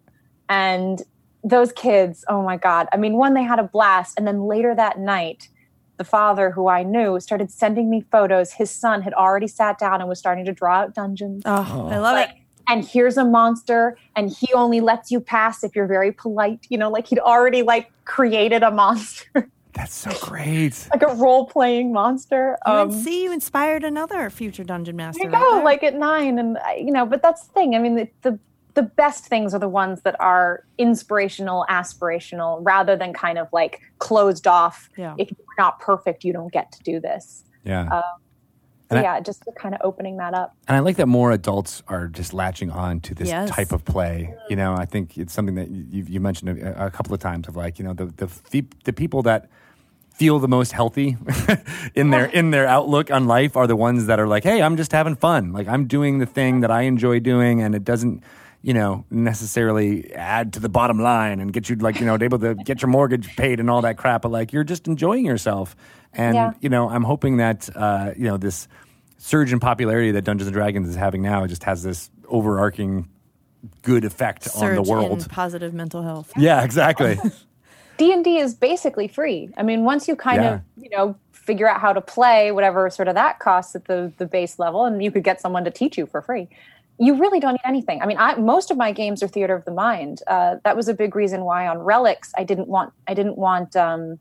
and those kids, oh my God. I mean, one, they had a blast. And then later that night, the father who I knew started sending me photos. His son had already sat down and was starting to draw out dungeons. Oh, I love Like, it. and here's a monster, and he only lets you pass if you're very polite. You know, like he'd already like created a monster, That's so great. like a role playing monster. You Um, can see you inspired another future dungeon master. There you right like at nine, and you know, but that's the thing. I mean, the, the the best things are the ones that are inspirational, aspirational, rather than kind of like closed off. Yeah. If you're not perfect, you don't get to do this. Yeah. So And I- yeah, just kind of opening that up. And I like that more adults are just latching on to this Yes. type of play. You know, I think it's something that you, you mentioned a, a couple of times of like, you know, the the the people that feel the most healthy in their in their outlook on life are the ones that are like, hey, I'm just having fun. Like I'm doing the thing that I enjoy doing, and it doesn't. You know, necessarily add to the bottom line and get you like you know able to get your mortgage paid and all that crap. But like you're just enjoying yourself, and Yeah. you know I'm hoping that uh, you know this surge in popularity that Dungeons and Dragons is having now just has this overarching good effect Surge on the world. in positive mental health. Yeah, exactly. D and D is basically free. I mean, once you kind Yeah. of you know figure out how to play, whatever sort of that costs at the the base level, and you could get someone to teach you for free. You really don't need anything. I mean, I, most of my games are theater of the mind. Uh, that was a big reason why on Relics I didn't want I didn't want um,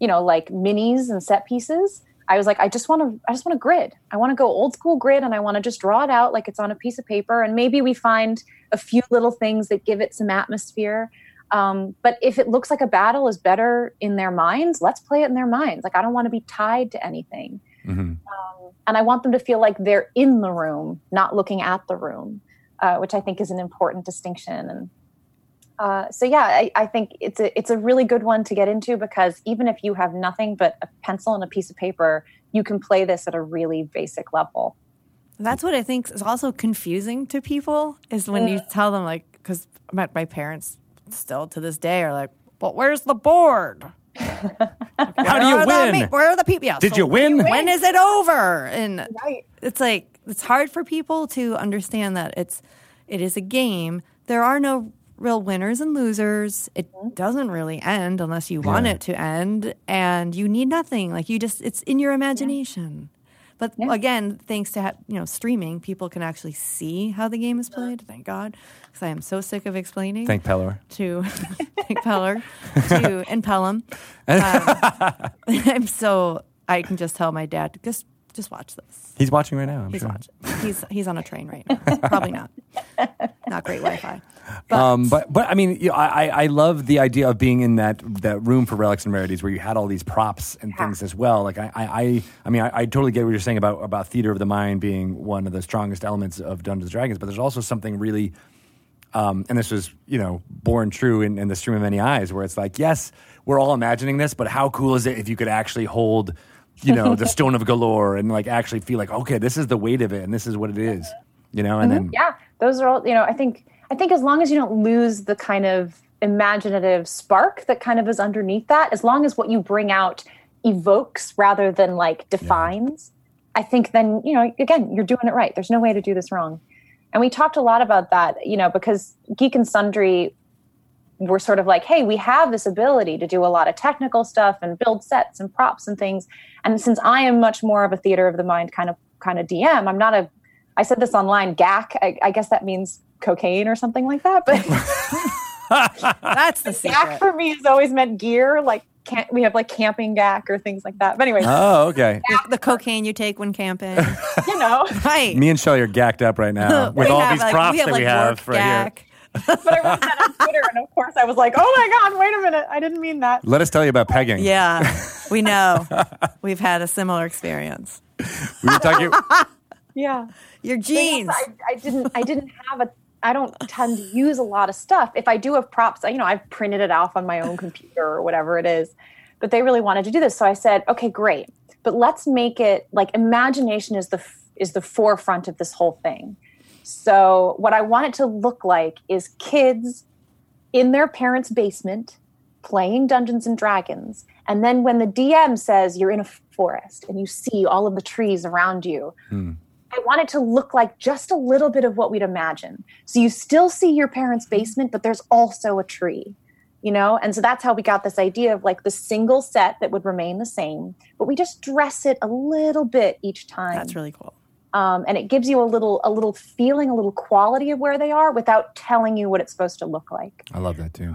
you know like minis and set pieces. I was like, I just want to I just want a grid. I want to go old school grid, and I want to just draw it out like it's on a piece of paper, and maybe we find a few little things that give it some atmosphere. Um, but if it looks like a battle is better in their minds, let's play it in their minds. Like I don't want to be tied to anything. Hmm And I want them to feel like they're in the room, not looking at the room, uh, which I think is an important distinction. And uh, so, yeah, I, I think it's a it's a really good one to get into because even if you have nothing but a pencil and a piece of paper, you can play this at a really basic level. That's what I think is also confusing to people is when you tell them like because my, my parents still to this day are like, but where's the board? How do you Where the win? me- where are the people? Yeah, Did so you win? When is it over? And Right. it's like it's hard for people to understand that it's it is a game. There are no real winners and losers. It mm-hmm. doesn't really end unless you want Yeah. it to end, and you need nothing. Like you just it's in your imagination. But again, thanks to ha- you know streaming, people can actually see how the game is played. Thank God, because I am so sick of explaining Thank Pelor. to thank Pelor to and Pelham. Um, I'm so I can just tell my dad just just watch this. He's watching right now. I'm He's sure. watching. he's he's on a train right now. Probably not. Not great Wi-Fi. But, Um, but but I mean, you know, I I- love the idea of being in that that room for relics and rarities where you had all these props and things as well. Like I I I, I mean, I, I totally get what you're saying about about theater of the mind being one of the strongest elements of Dungeons and Dragons. But there's also something really, um, and this was you know born true in, in the stream of many eyes, where it's like, yes, we're all imagining this, but how cool is it if you could actually hold. You know the stone of Golorr, and like actually feel like okay, this is the weight of it, and this is what it is. You know, and mm-hmm. then yeah those are all you know i think i think as long as you don't lose the kind of imaginative spark that kind of is underneath that as long as what you bring out evokes rather than like defines i think then you know again you're doing it right. There's no way to do this wrong. And we talked a lot about that you know because geek and sundry were sort of like hey we have this ability to do a lot of technical stuff and build sets and props and things and since i am much more of a theater of the mind kind of kind of dm i'm not a I said this online, GAC. I, I guess that means cocaine or something like that. But that's the GAC for me has always meant gear. Like can't, we have like camping GAC or things like that. But anyway, oh okay, The cocaine you take when camping. you know. right. me and Shelly are gacked up right now with We all have, these like- props that like, we have work right here. Gack. But I wrote that on Twitter, and of course I was like, "Oh my god, wait a minute! I didn't mean that." Let us tell you about pegging. Yeah, we know. We've had a similar experience. We were talking. Yeah. Your But yes, jeans. I, I didn't. I didn't have a. I don't tend to use a lot of stuff. If I do have props, you know, I've printed it off on my own computer or whatever it is. But they really wanted to do this, so I said, "Okay, great. But let's make it like imagination is the f- is the forefront of this whole thing." So what I want it to look like is kids in their parents' basement playing Dungeons and Dragons, and then when the DM says you're in a forest and you see all of the trees around you, hmm. I want it to look like just a little bit of what we'd imagine. So you still see your parents' basement, but there's also a tree, you know? And so that's how we got this idea of like the single set that would remain the same, but we just dress it a little bit each time. That's really cool. Um, and it gives you a little a little feeling, a little quality of where they are without telling you what it's supposed to look like. I love that too.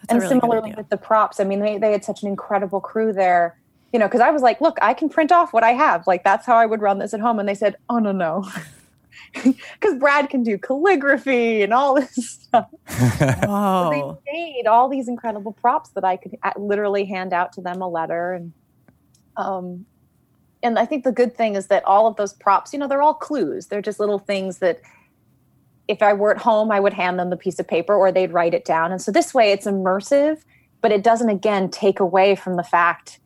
That's and really similarly with the props i mean they, they had such an incredible crew there you know because i was like look i can print off what i have. Like that's how i would run this at home. And they said oh no no. Because brad can do calligraphy and all this stuff. Whoa. they made all these incredible props that i could literally hand out to them a letter and um and i think the good thing is that all of those props you know they're all clues they're just little things that if I were at home, I would hand them the piece of paper or they'd write it down. And so this way it's immersive, but it doesn't again take away from the fact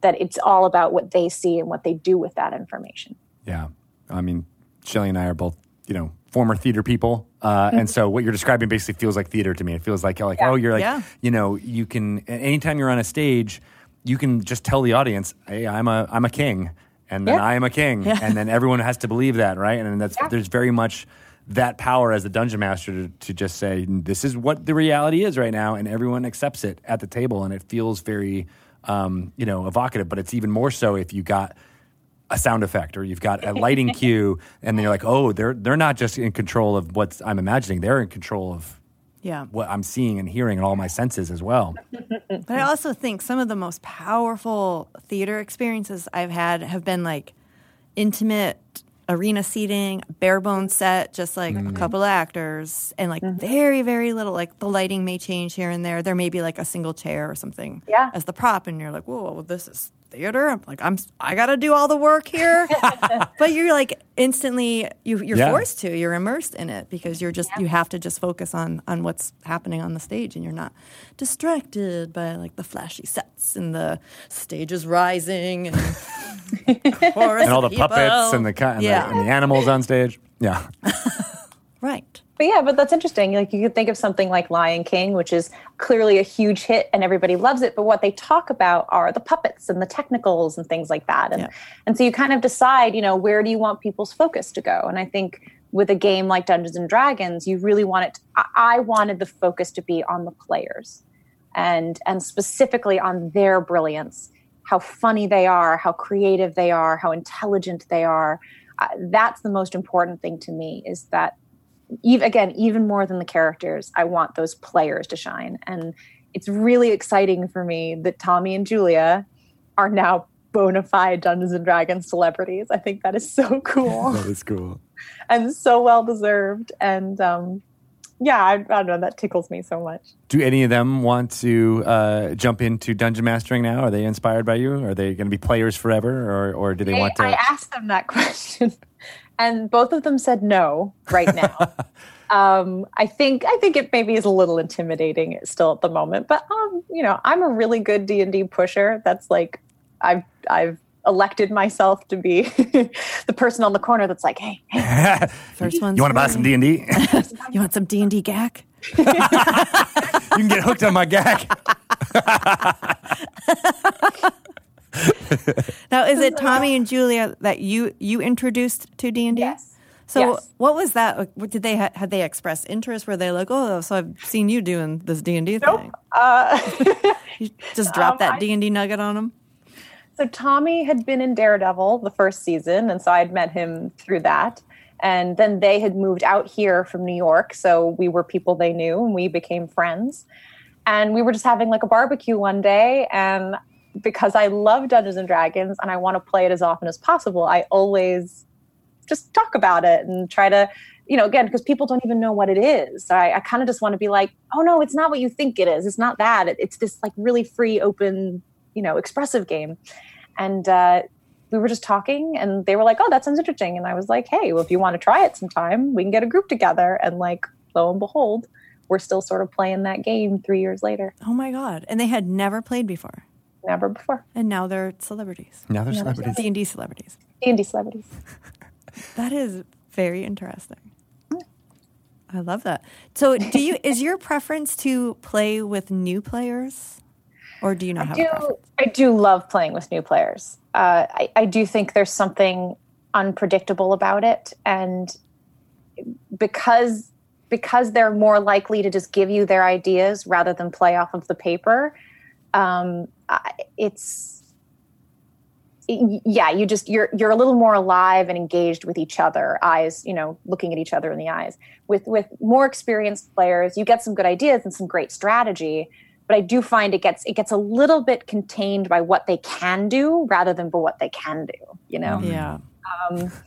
that it's all about what they see and what they do with that information. Yeah. I mean, Shelly and I are both, you know, former theater people. Uh, And so what you're describing basically feels like theater to me. It feels like, like oh, you're like, Yeah. you know, you can, anytime you're on a stage, you can just tell the audience, hey, I'm a, I'm a king. And then Yeah. I am a king. And then everyone has to believe that, right? And that's, there's very much that power as the dungeon master to, to just say, this is what the reality is right now. And everyone accepts it at the table. And it feels very, um, you know, evocative. But it's even more so if you got, a sound effect or you've got a lighting cue and then you're like oh they're they're not just in control of what i'm imagining they're in control of Yeah. what i'm seeing and hearing and all my senses as well But I also think some of the most powerful theater experiences I've had have been like intimate arena seating, bare bones set, just like Mm. a couple of actors, and like very, very little. Like the lighting may change here and there. There may be like a single chair or something Yeah. as the prop, and you're like, whoa, well, this is theater. I'm like, I'm, I got to do all the work here. but you're like instantly, you, you're Yeah. forced to. You're immersed in it because you're just, you have to just focus on on what's happening on the stage, and you're not distracted by like the flashy sets and the stages rising and and all the puppets and the, cu- and, yeah, the and the animals on stage yeah right. But yeah, but that's interesting. Like you could think of something like Lion King, which is clearly a huge hit and everybody loves it. But what they talk about are the puppets and the technicals and things like that. And Yeah. and so you kind of decide, you know, where do you want people's focus to go? And I think with a game like Dungeons and Dragons, you really want it. To, I, wanted the focus to be on the players, and and specifically on their brilliance, how funny they are, how creative they are, how intelligent they are. Uh, that's the most important thing to me. Is that even, again, even more than the characters, I want those players to shine. And it's really exciting for me that Tommy and Julia are now bona fide Dungeons and Dragons celebrities. I think that is so cool That is cool. and so well deserved. And um, yeah, I, I don't know. That tickles me so much. Do any of them want to uh, jump into dungeon mastering now? Are they inspired by you? Are they going to be players forever, or or do they I, want to? I asked them that question, and both of them said no right now. um, I think I think it maybe is a little intimidating still at the moment, but um, you know, I'm a really good D and D pusher. That's like I've I've elected myself to be the person on the corner that's like, hey, hey First one. you want to buy some D and D? You want some D and D gack? You can get hooked on my gag. Now, is it Tommy and Julia that you you introduced to D and D? Yes. So, Yes. what was that? Did they had they express interest? Were they like, oh, so I've seen you doing this D and D thing? uh, You just drop Um, that D and D nugget on them. So Tommy had been in Daredevil the first season, and so I'd met him through that. And then they had moved out here from New York, so we were people they knew, and we became friends. And we were just having like a barbecue one day, and because I love Dungeons and Dragons and I want to play it as often as possible, I always just talk about it and try to, you know, again, because people don't even know what it is. So I, I kind of just want to be like, oh no, it's not what you think it is. It's not that. It, it's this like really free, open, you know, expressive game. And uh, we were just talking, and they were like, oh, that sounds interesting. And I was like, hey, well, if you want to try it sometime, we can get a group together. And like, lo and behold, we're still sort of playing that game three years later. Oh my god! And they had never played before, Never before. and now they're celebrities, Now they're celebrities. D and D celebrities. D&D celebrities. That is very interesting. I love that. So, do you is your preference to play with new players, or do you not have a do preference? I do love playing with new players. Uh, I, I do think there's something unpredictable about it, and because because they're more likely to just give you their ideas rather than play off of the paper, um, I- it's yeah you just you're you're a little more alive and engaged with each other eyes you know looking at each other in the eyes with with more experienced players you get some good ideas and some great strategy but i do find it gets it gets a little bit contained by what they can do rather than by what they can do you know Yeah. um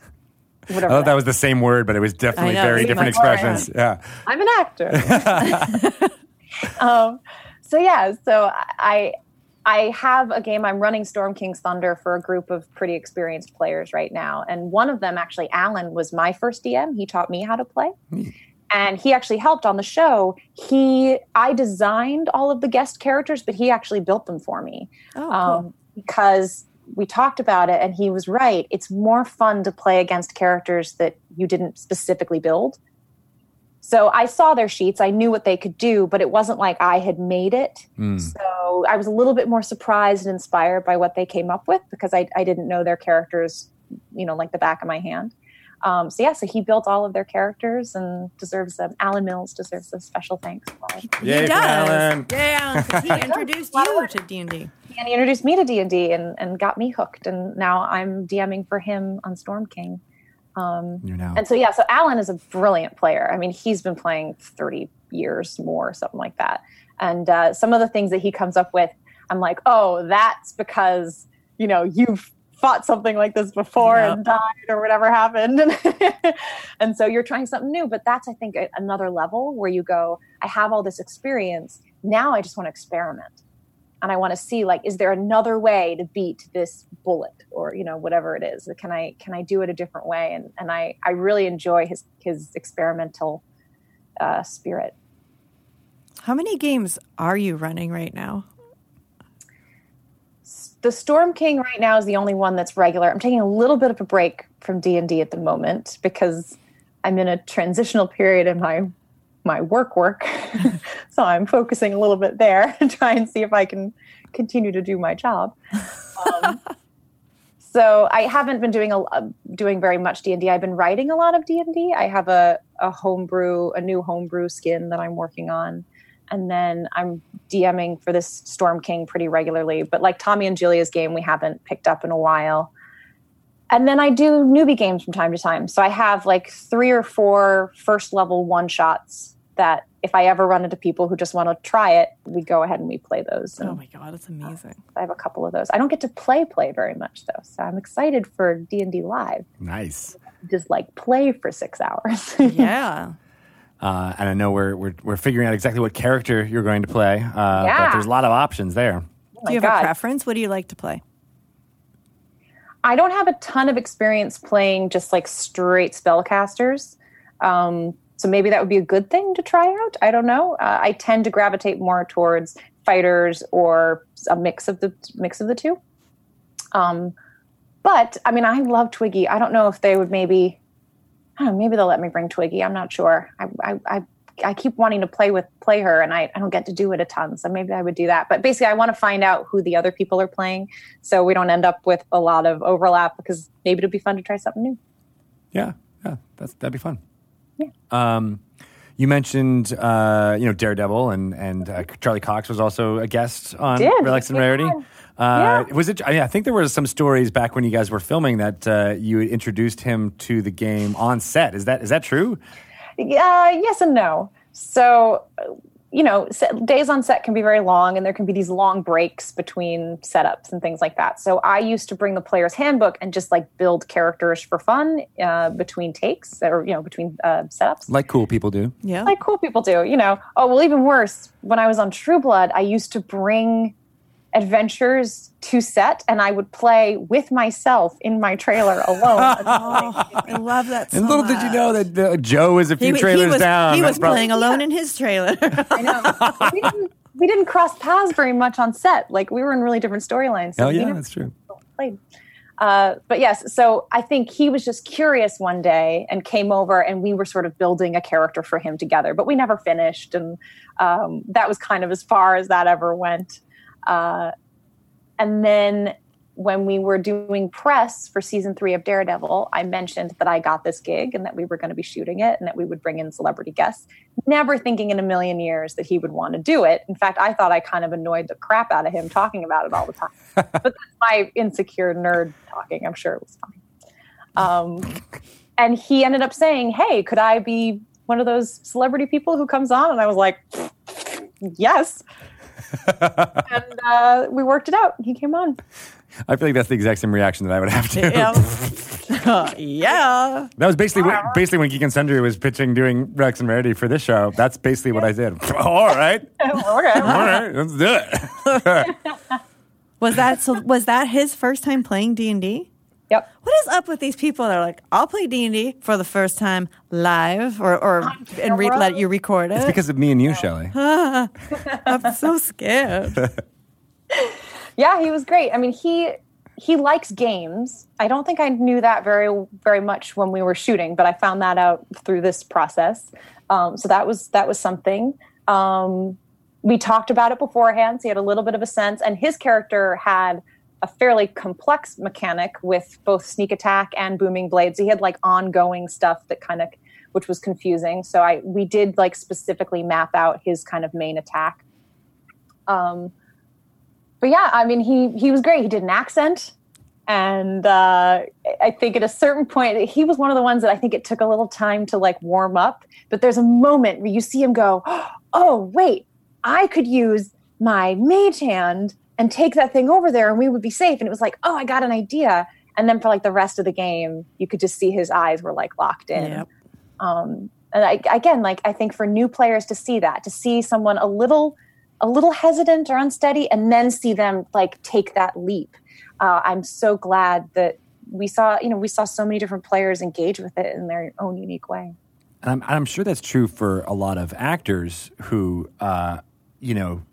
I thought that was the same word, but it was definitely know, very different like- expressions. Yeah. I'm an actor. um, so yeah, so I I have a game. I'm running Storm King's Thunder for a group of pretty experienced players right now, and one of them actually, Alan, was my first DM. He taught me how to play. And he actually helped on the show. He, I designed all of the guest characters, but he actually built them for me Oh, cool. um, because we talked about it and he was right. It's more fun to play against characters that you didn't specifically build. So I saw their sheets, I knew what they could do, but it wasn't like I had made it. So I was a little bit more surprised and inspired by what they came up with because I, I didn't know their characters, you know, like the back of my hand. Um, so yeah, so he built all of their characters and deserves them. Alan Mills deserves a special thanks. Yay he does. Alan. Yeah, he introduced you to D and D. and he introduced me to D and D and and got me hooked. And now I'm DMing for him on Storm King. Um, now. and so yeah, so Alan is a brilliant player. I mean, he's been playing 30 years more, something like that. And uh, some of the things that he comes up with, I'm like, oh, that's because you know you've fought something like this before Yeah. and died or whatever happened. and so you're trying something new. But that's I think a- another level where you go, I have all this experience. Now I just want to experiment and I want to see like, is there another way to beat this bullet or you know whatever it is? Can I can I do it a different way? And and I I really enjoy his his experimental uh, spirit. How many games are you running right now? The Storm King right now is the only one that's regular. I'm taking a little bit of a break from D and D at the moment because I'm in a transitional period in my my work work, so I'm focusing a little bit there to try and see if I can continue to do my job. Um, so I haven't been doing a uh, doing very much D and I've been writing a lot of D and D. I have a a homebrew, a new homebrew skin that I'm working on, and then I'm DMing for this Storm King pretty regularly. But like Tommy and Julia's game, we haven't picked up in a while. And then I do newbie games from time to time. So I have like three or four first level one shots that if I ever run into people who just want to try it, we go ahead and we play those. And Oh my god, it's amazing. I have a couple of those. I don't get to play play very much though, so I'm excited for D and D live. Nice. Just like play for six hours. Yeah. Uh, and I know we're, we're we're figuring out exactly what character you're going to play. Uh, But there's a lot of options there. Oh Do you my have a preference? What do you like to play? I don't have a ton of experience playing just like straight spellcasters. Um, so maybe that would be a good thing to try out. I don't know. Uh, I tend to gravitate more towards fighters or a mix of the mix of the two. Um, but I mean, I love Twiggy. I don't know if they would maybe. I don't know, maybe they'll let me bring Twiggy. I'm not sure. I, I, I, I keep wanting to play with play her, and I, I don't get to do it a ton. So maybe I would do that. But basically, I want to find out who the other people are playing, so we don't end up with a lot of overlap. Because maybe it'd be fun to try something new. Yeah, yeah, that's that'd be fun. Yeah. Um, you mentioned uh, you know Daredevil and and uh, Charlie Cox was also a guest on Did. Relics and Yeah. Rarity. Uh, Yeah. Was it? I, mean, I think there were some stories back when you guys were filming that uh, you introduced him to the game on set. Is that is that true? Yeah, yes and no. So, uh, you know, set, days on set can be very long, and there can be these long breaks between setups and things like that. So, I used to bring the player's handbook and just like build characters for fun uh, between takes or you know between uh, setups. Like cool people do. Yeah. like cool people do, you know. Oh, well, even worse, when I was on True Blood, I used to bring adventures to set and I would play with myself in my trailer alone. Oh, I love that. So And little did you know that uh, Joe is a few he, he trailers was, down. He was That's probably- playing alone in his trailer. I know. we, didn't, we didn't cross paths very much on set. Like we were in really different storylines. So Oh yeah, that's true. played. Uh, but yes, so I think he was just curious one day and came over, and we were sort of building a character for him together. But we never finished, and um, that was kind of as far as that ever went. Uh, and then when we were doing press for season three of Daredevil, I mentioned that I got this gig and that we were going to be shooting it and that we would bring in celebrity guests, never thinking in a million years that he would want to do it. In fact, I thought I kind of annoyed the crap out of him talking about it all the time. but that's my insecure nerd talking. I'm sure it was fine. Um, and he ended up saying, Hey, could I be one of those celebrity people who comes on? And I was like, Yes. And uh, we worked it out. He came on. I feel like that's the exact same reaction that I would have to. yeah. yeah. That was basically what, basically when Geek and Sundry was pitching doing Rex and Rarity for this show. That's basically what I did. All right, okay. all right, let's do it. Was that so? Was that his first time playing D and D? Yep. What is up with these people that are like, I'll play D and D for the first time live, or or and re- let you record it? It's because of me and you, Shelley. I'm so scared. Yeah, he was great. I mean, he he likes games. I don't think I knew that very very much when we were shooting, but I found that out through this process. Um, so that was that was something. Um, we talked about it beforehand, so he had a little bit of a sense, and his character had a fairly complex mechanic with both sneak attack and booming blades. So he had like ongoing stuff that kind of which was confusing. So I we did like specifically map out his kind of main attack. Um, but yeah, I mean, he he was great. He did an accent, and uh, I think at a certain point, he was one of the ones that I think it took a little time to like warm up. But there's a moment where you see him go, "Oh wait, I could use my mage hand and take that thing over there, and we would be safe." And it was like, "Oh, I got an idea." And then for like the rest of the game, you could just see his eyes were like locked in. Yep. Um, and I, again, like I think for new players to see that, to see someone a little, a little hesitant or unsteady, and then see them like take that leap. Uh, I'm so glad that we saw, you know, we saw so many different players engage with it in their own unique way. And I'm, I'm sure that's true for a lot of actors who, uh, you know, s-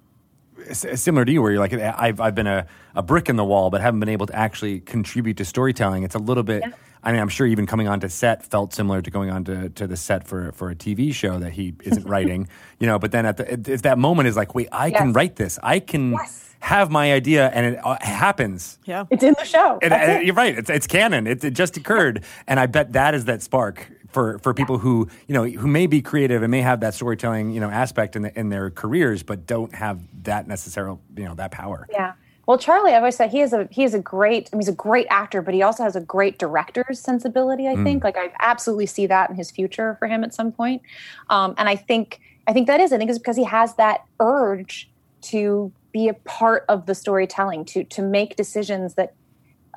similar to you, where you're like, I've, I've been a, a brick in the wall, but haven't been able to actually contribute to storytelling. It's a little bit, I mean, I'm sure even coming onto set felt similar to going onto to the set for, for a TV show that he isn't writing, you know, but then at the, if that moment is like, wait, I can write this. I can Yes. have my idea and it uh, happens. Yeah. It's in the show. And, and it. you're right. It's, it's canon. It, it just occurred, and I bet that is that spark for, for people who you know who may be creative and may have that storytelling you know aspect in the, in their careers, but don't have that necessarily you know that power. Yeah. Well, Charlie, I've always said he is a he is a great. I mean, he's a great actor, but he also has a great director's sensibility. I think, like, I absolutely see that in his future for him at some point. Um, and I think I think that is. I think it's because he has that urge to be a part of the storytelling, to to make decisions that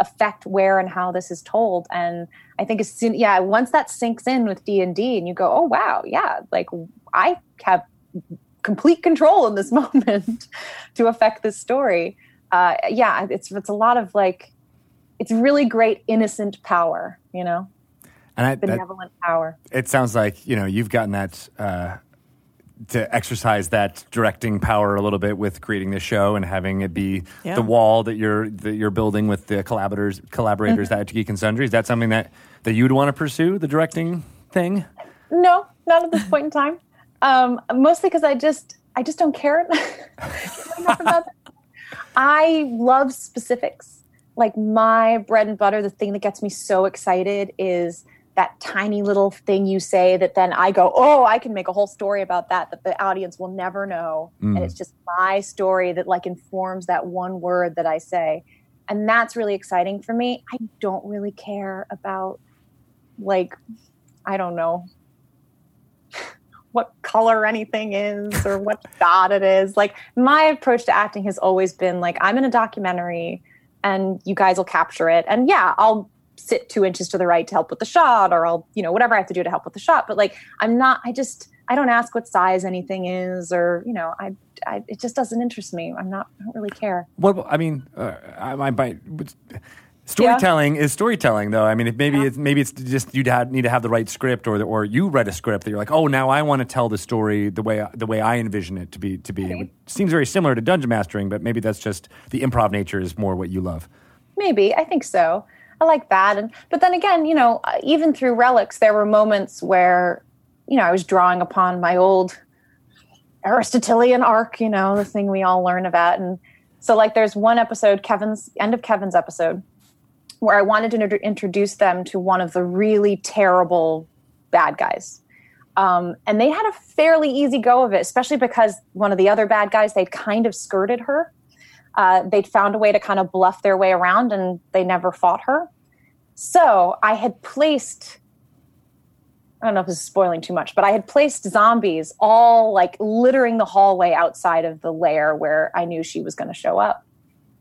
affect where and how this is told. And I think as soon, yeah, once that sinks in with D and D, and you go, oh wow, yeah, like I have complete control in this moment to affect this story. Uh, yeah, it's it's a lot of like, it's really great innocent power, you know, And I, that, benevolent power. it sounds like you know you've gotten that uh, to exercise that directing power a little bit with creating the show and having it be Yeah. the wall that you're that you're building with the collaborators collaborators at Geek and Sundry. Is that something that that you'd want to pursue the directing thing? No, not at this point in time. Um, mostly because I just I just don't care enough about that. I love specifics. Like my bread and butter, the thing that gets me so excited is that tiny little thing you say that then I go, oh, I can make a whole story about that that the audience will never know, and mm. it's just my story that like informs that one word that I say, and that's really exciting for me. I don't really care about like I don't know what color anything is or what shot it is. Like my approach to acting has always been like I'm in a documentary and you guys will capture it. And yeah, I'll sit two inches to the right to help with the shot or I'll, you know, whatever I have to do to help with the shot. But like I'm not I just I don't ask what size anything is or, you know, I, I it just doesn't interest me. I'm not I don't really care. What I mean, uh, I, I might. Storytelling is storytelling, though. I mean, if maybe it's maybe it's just you need to have the right script, or the, or you read a script that you're like, oh, now I want to tell the story the way the way I envision it to be. To be, it seems very similar to dungeon mastering, but maybe that's just the improv nature is more what you love. Maybe I think so. I like that, and but then again, you know, uh, even through relics, there were moments where, you know, I was drawing upon my old Aristotelian arc, you know, the thing we all learn about, and so like, there's one episode, Kevin's end of Kevin's episode, where I wanted to intro- introduce them to one of the really terrible bad guys. Um, and they had a fairly easy go of it, especially because one of the other bad guys, they'd kind of skirted her uh, they'd found a way to kind of bluff their way around and they never fought her. So I had placed, I don't know if this is spoiling too much, but I had placed zombies all like littering the hallway outside of the lair where I knew she was going to show up.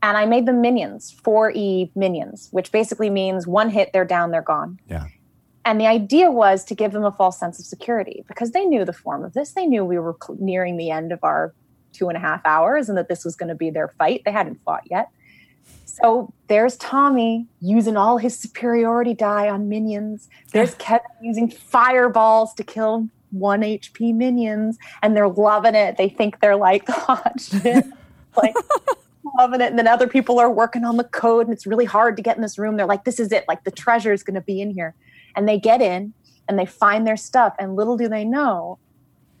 And I made them minions, 4E minions, which basically means one hit, they're down, they're gone. Yeah. And the idea was to give them a false sense of security because they knew the form of this. They knew we were cl- nearing the end of our two and a half hours and that this was going to be their fight. They hadn't fought yet. So there's Tommy using all his superiority die on minions. There's Kevin using fireballs to kill one HP minions, and they're loving it. They think they're like hot shit. like, loving it. And then other people are working on the code, and it's really hard to get in this room. They're like, this is it. Like, the treasure is going to be in here. And they get in and they find their stuff, and little do they know,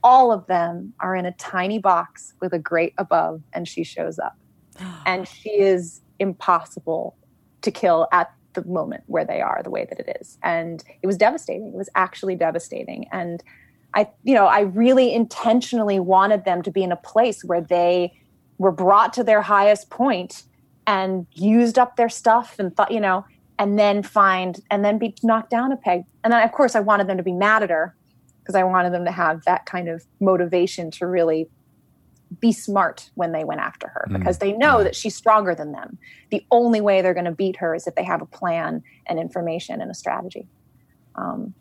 all of them are in a tiny box with a grate above, and she shows up. and she is impossible to kill at the moment where they are, the way that it is. And it was devastating. It was actually devastating. And I, you know, I really intentionally wanted them to be in a place where they were brought to their highest point and used up their stuff and thought, you know, and then find and then be knocked down a peg. And then, of course, I wanted them to be mad at her because I wanted them to have that kind of motivation to really be smart when they went after her because they know that she's stronger than them. The only way they're going to beat her is if they have a plan and information and a strategy. Um,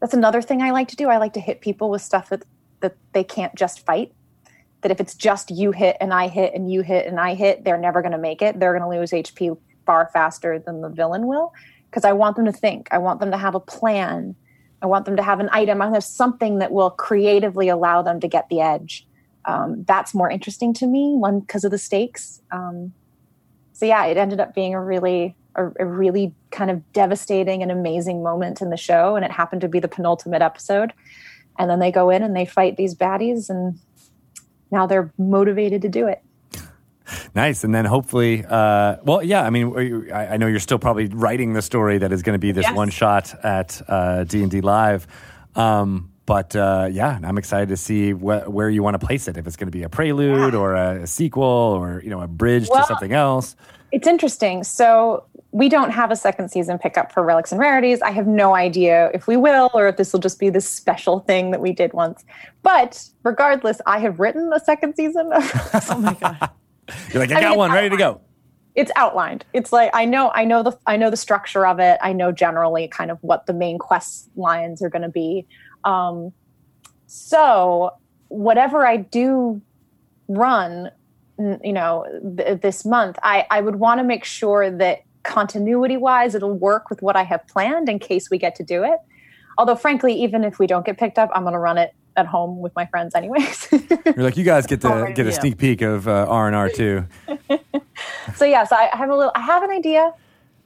that's another thing I like to do. I like to hit people with stuff that that they can't just fight. That if it's just you hit and I hit and you hit and I hit, they're never going to make it. They're going to lose HP far faster than the villain will because I want them to think. I want them to have a plan. I want them to have an item. I want to have something that will creatively allow them to get the edge. Um, that's more interesting to me. One because of the stakes. Um, so yeah, it ended up being a really a, a really kind of devastating and amazing moment in the show, and it happened to be the penultimate episode. And then they go in and they fight these baddies, and now they're motivated to do it. Nice, and then hopefully, uh, well, yeah. I mean, I, I know you're still probably writing the story that is going to be this Yes. one shot at uh, D and D Live, um, but uh, yeah, I'm excited to see wh- where you want to place it. If it's going to be a prelude or a, a sequel or you know a bridge Well- to something else. It's interesting. So we don't have a second season pickup for Relics and Rarities. I have no idea if we will or if this will just be this special thing that we did once. But regardless, I have written a second season of Oh my god. You're like, I I got mean, one ready to go. it's outlined. It's like I know I know the I know the structure of it. I know generally kind of what the main quest lines are going to be. Um, so whatever I do run, you know, th- this month, I I would want to make sure that continuity wise it'll work with what I have planned in case we get to do it. Although frankly, even if we don't get picked up, I'm going to run it at home with my friends anyways. You're like, you guys get to get a sneak peek of uh, R and R too. so yeah, so I have a little. I have an idea.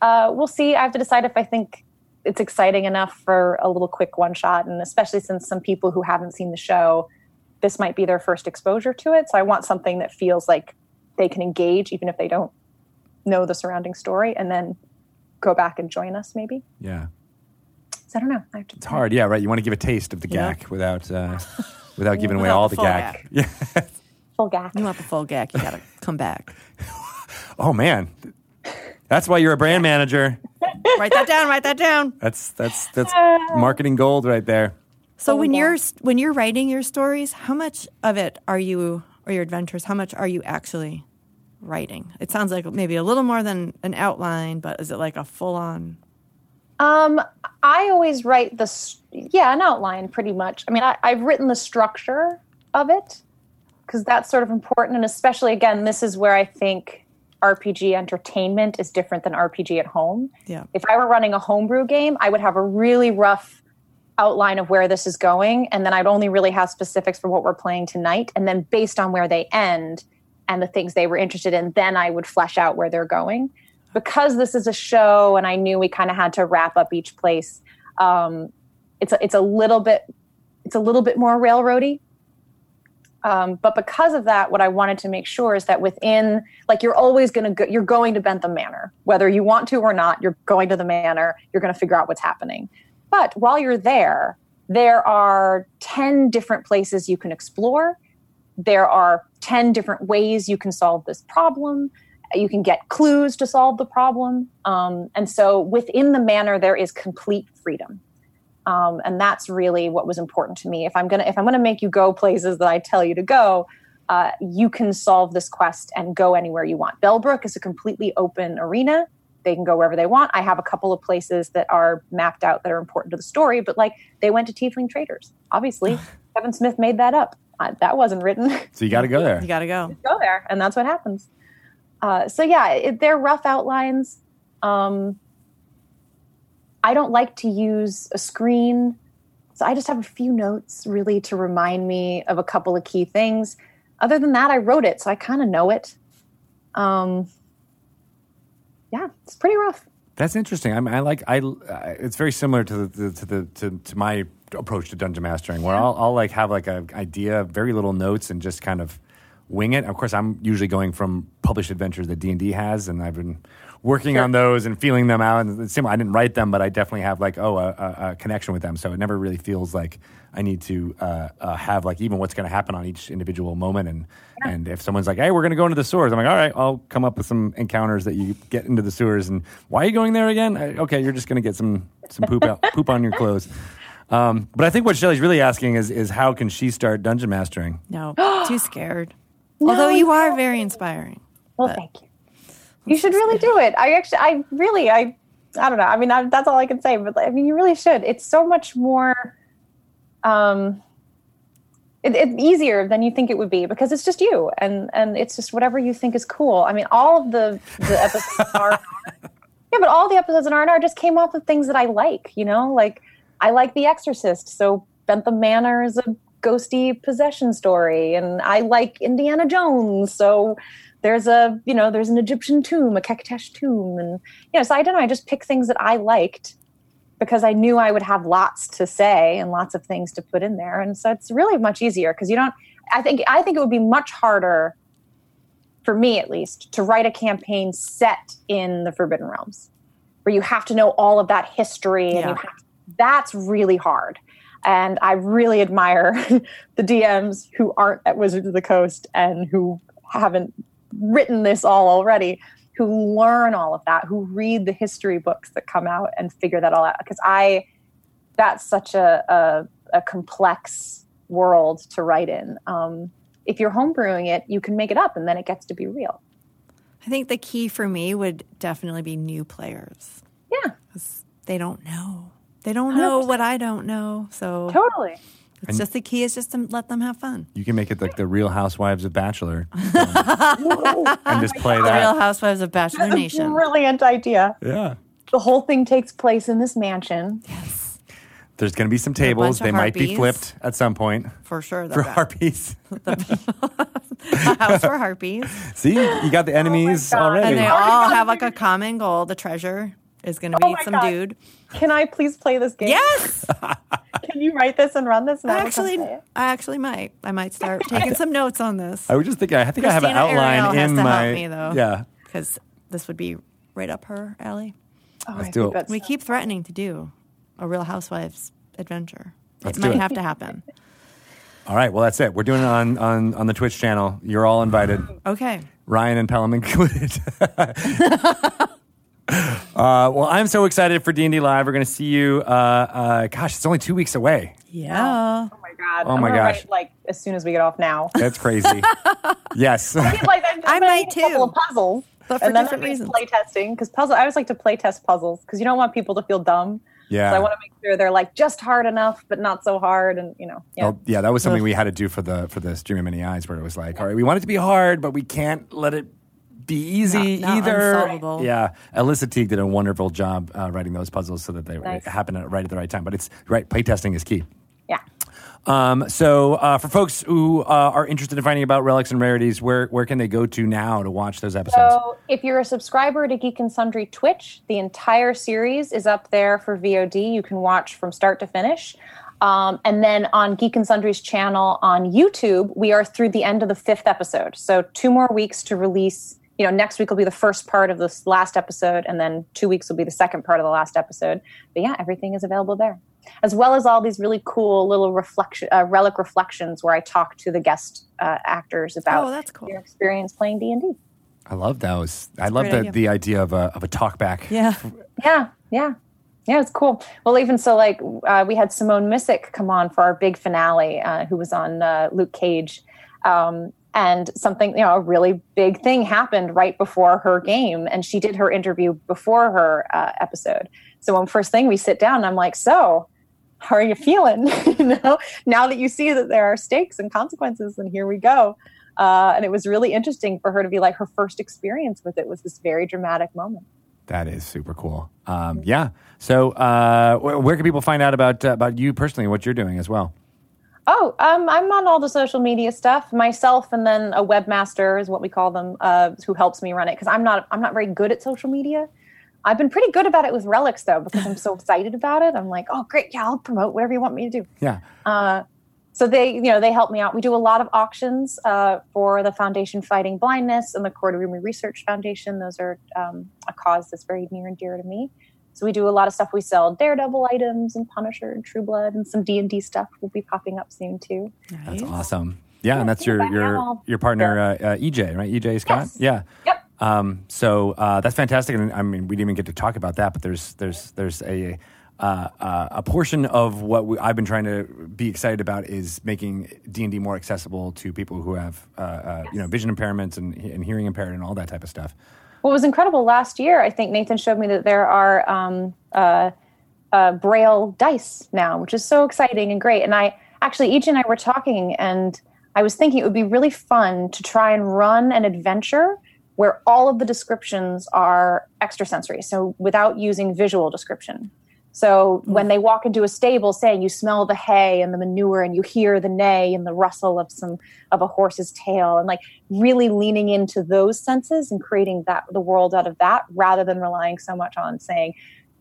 Uh, we'll see. I have to decide if I think it's exciting enough for a little quick one shot, and especially since some people who haven't seen the show, this might be their first exposure to it. So I want something that feels like they can engage, even if they don't know the surrounding story, and then go back and join us. Maybe. Yeah, So I don't know. I have to it's hard. Yeah, right. You want to give a taste of the Yeah. gag without uh, without giving away all the the full gag. Yeah. Full gag. You want the full gag, you gotta come back. Oh man, that's why you're a brand manager. write that down, write that down. That's that's that's marketing gold right there. So when yeah. you're when you're writing your stories, how much of it are you or your adventures, how much are you actually writing? It sounds like maybe a little more than an outline, but is it like a full on Um, I always write the yeah an outline pretty much. I mean, I, I've written the structure of it because that's sort of important, and especially again, this is where I think RPG entertainment is different than RPG at home. Yeah. If I were running a homebrew game, I would have a really rough outline of where this is going, and then I'd only really have specifics for what we're playing tonight, and then based on where they end and the things they were interested in, then I would flesh out where they're going because this is a show and I knew we kind of had to wrap up each place. Um, it's a, it's a little bit it's a little bit more railroady. Um, but because of that, what I wanted to make sure is that within like you're always going to go, you're going to Bentham Manor, whether you want to or not. You're going to the manor. You're going to figure out what's happening. But while you're there, there are ten different places you can explore. There are ten different ways you can solve this problem you can get clues to solve the problem. Um, and so within the manor there is complete freedom. Um, and that's really what was important to me. If i'm gonna if i'm gonna make you go places that i tell you to go uh, you can solve this quest and go anywhere you want. Bellbrook is a completely open arena. They can go wherever they want. I have a couple of places that are mapped out that are important to the story but like they went to tiefling traders. Obviously kevin smith made that up. Uh, that wasn't written. So you got to go there. you gotta go. go there, and that's what happens. Uh, so yeah, it, they're rough outlines. Um, I don't like to use a screen, so I just have a few notes really to remind me of a couple of key things. Other than that, I wrote it, so I kind of know it. Um, yeah, it's pretty rough. That's interesting. I, mean, I like. I. I- It's very similar to the to the to, to my approach to dungeon mastering, where I'll, I'll like have like an idea, very little notes, and just kind of wing it. Of course, I'm usually going from published adventures that D and D has, and I've been working on those and feeling them out. And similar. I didn't write them, but I definitely have like oh a, a, a connection with them. So it never really feels like I need to uh, uh, have like even what's going to happen on each individual moment. And and if someone's like, hey, we're going to go into the sewers, I'm like, all right, I'll come up with some encounters that you get into the sewers. And why are you going there again? I, okay, you're just going to get some some poop out, poop on your clothes. Um, but I think what Shelly's really asking is is how can she start dungeon mastering? No, too scared. Although you are very inspiring. Well, But- thank you. You should really do it. I actually, I really, I, I don't know. I mean, I, that's all I can say. But I mean, you really should. It's so much more. Um, it, it's easier than you think it would be because it's just you, and and it's just whatever you think is cool. I mean, all of the the episodes are. Yeah, but all the episodes in R and R just came off of things that I like. You know, like I like The Exorcist, so Bentham Manor is a ghosty possession story, and I like Indiana Jones, so there's a you know there's an Egyptian tomb, a Keketesh tomb, and you know, so I don't know. I just pick things that I liked because I knew I would have lots to say and lots of things to put in there, and so it's really much easier because you don't. I think I think it would be much harder for me at least to write a campaign set in the Forgotten Realms, where you have to know all of that history and Yeah. you have that's really hard. And I really admire the DMs who aren't at Wizards of the Coast and who haven't written this all already who learn all of that, who read the history books that come out and figure that all out. Because I, that's such a, a, a complex world to write in. Um, if you're homebrewing it, you can make it up and then it gets to be real. I think the key for me would definitely be new players. Yeah. They don't know. They don't know 100%. what I don't know. So totally. It's and just the key is just to let them have fun. You can make it like the Real Housewives of Bachelor, and just play the that. Real Housewives of Bachelor Nation. Brilliant idea. Yeah. The whole thing takes place in this mansion. Yes. There's going to be some tables. They might be flipped at some point. For sure. For bad. harpies. a house for harpies. See, you got the oh enemies oh already. And they all have like a common goal. The treasure is going to oh be oh some God. dude. Can I please play this game? Yes. Can you write this and run this? I actually, I actually might. I might start taking some notes on this. I would just think. I think Krystina I have an outline Arielle in my. Me, though, yeah, because this would be right up her alley. Oh, Let's do it. We keep threatening to do a Real Housewives adventure. Let's it might it. have to happen. All right. Well, that's it. We're doing it on on on the Twitch channel. You're all invited. Okay. Ryan and Pelham included. Uh, well, I'm so excited for D and D Live. We're going to see you. Uh, uh, gosh, it's only two weeks away. Yeah. Oh my god. Oh my gosh. Write, like as soon as we get off now. That's crazy. yes. I, like, I might too. couple of puzzles, but for and then different reasons. Play testing because puzzle. I always like to play test puzzles because you don't want people to feel dumb. Yeah. So I want to make sure they're like just hard enough, but not so hard, and you know. Yeah. Oh, yeah. That was something we had to do for the for the stream of many eyes, where it was like, all right, we want it to be hard, but we can't let it be easy not, not either. Unsolvable. Yeah, Alyssa Teague did a wonderful job uh, writing those puzzles so that they nice. happen at, right at the right time. But it's right. Playtesting is key. Yeah. Um, so uh, for folks who uh, are interested in finding about relics and rarities, where where can they go to now to watch those episodes? So if you're a subscriber to Geek and Sundry Twitch, the entire series is up there for VOD. You can watch from start to finish. Um, and then on Geek and Sundry's channel on YouTube, we are through the end of the fifth episode. So two more weeks to release you know, next week will be the first part of this last episode, and then two weeks will be the second part of the last episode. But yeah, everything is available there, as well as all these really cool little reflection, uh, relic reflections, where I talk to the guest uh, actors about oh, that's cool. their experience playing D and D. I love those. I love the idea. the idea of a of a talk back. Yeah, yeah, yeah. Yeah, it's cool. Well, even so, like uh, we had Simone Missick come on for our big finale, uh, who was on uh, Luke Cage, um, and something you know a really big thing happened right before her game and she did her interview before her uh, episode. So when first thing we sit down i'm like so how are you feeling? You know now that you see that there are stakes and consequences and here we go. Uh, and it was really interesting for her to be like her first experience with it was this very dramatic moment. That is super cool. Um, yeah. So uh, where can people find out about uh, about you personally what you're doing as well Oh, um, I'm on all the social media stuff myself, and then a webmaster is what we call them, uh, who helps me run it because I'm not I'm not very good at social media. I've been pretty good about it with relics though because I'm so excited about it. I'm like, oh great, yeah, I'll promote whatever you want me to do. Yeah. Uh, so they, you know, they help me out. We do a lot of auctions uh, for the Foundation Fighting Blindness and the Choroideremia Research Foundation. Those are um, a cause that's very near and dear to me. So we do a lot of stuff. We sell Daredevil items and Punisher and True Blood and some D and D stuff will be popping up soon too. Nice. That's awesome. Yeah, yeah and that's your your your partner uh, uh, EJ, right? EJ Scott. Yes. Yeah. Yep. Um, so uh, that's fantastic, and I mean we didn't even get to talk about that, but there's there's there's a uh, uh, a portion of what we, I've been trying to be excited about is making D and D more accessible to people who have uh, yes. you know vision impairments and, and hearing impaired and all that type of stuff what was incredible last year, I think Nathan showed me that there are um, uh, uh, Braille dice now, which is so exciting and great. And I actually, EJ and I were talking, and I was thinking it would be really fun to try and run an adventure where all of the descriptions are extrasensory, so without using visual description. So when they walk into a stable, saying you smell the hay and the manure, and you hear the neigh and the rustle of some of a horse's tail, and like really leaning into those senses and creating that the world out of that, rather than relying so much on saying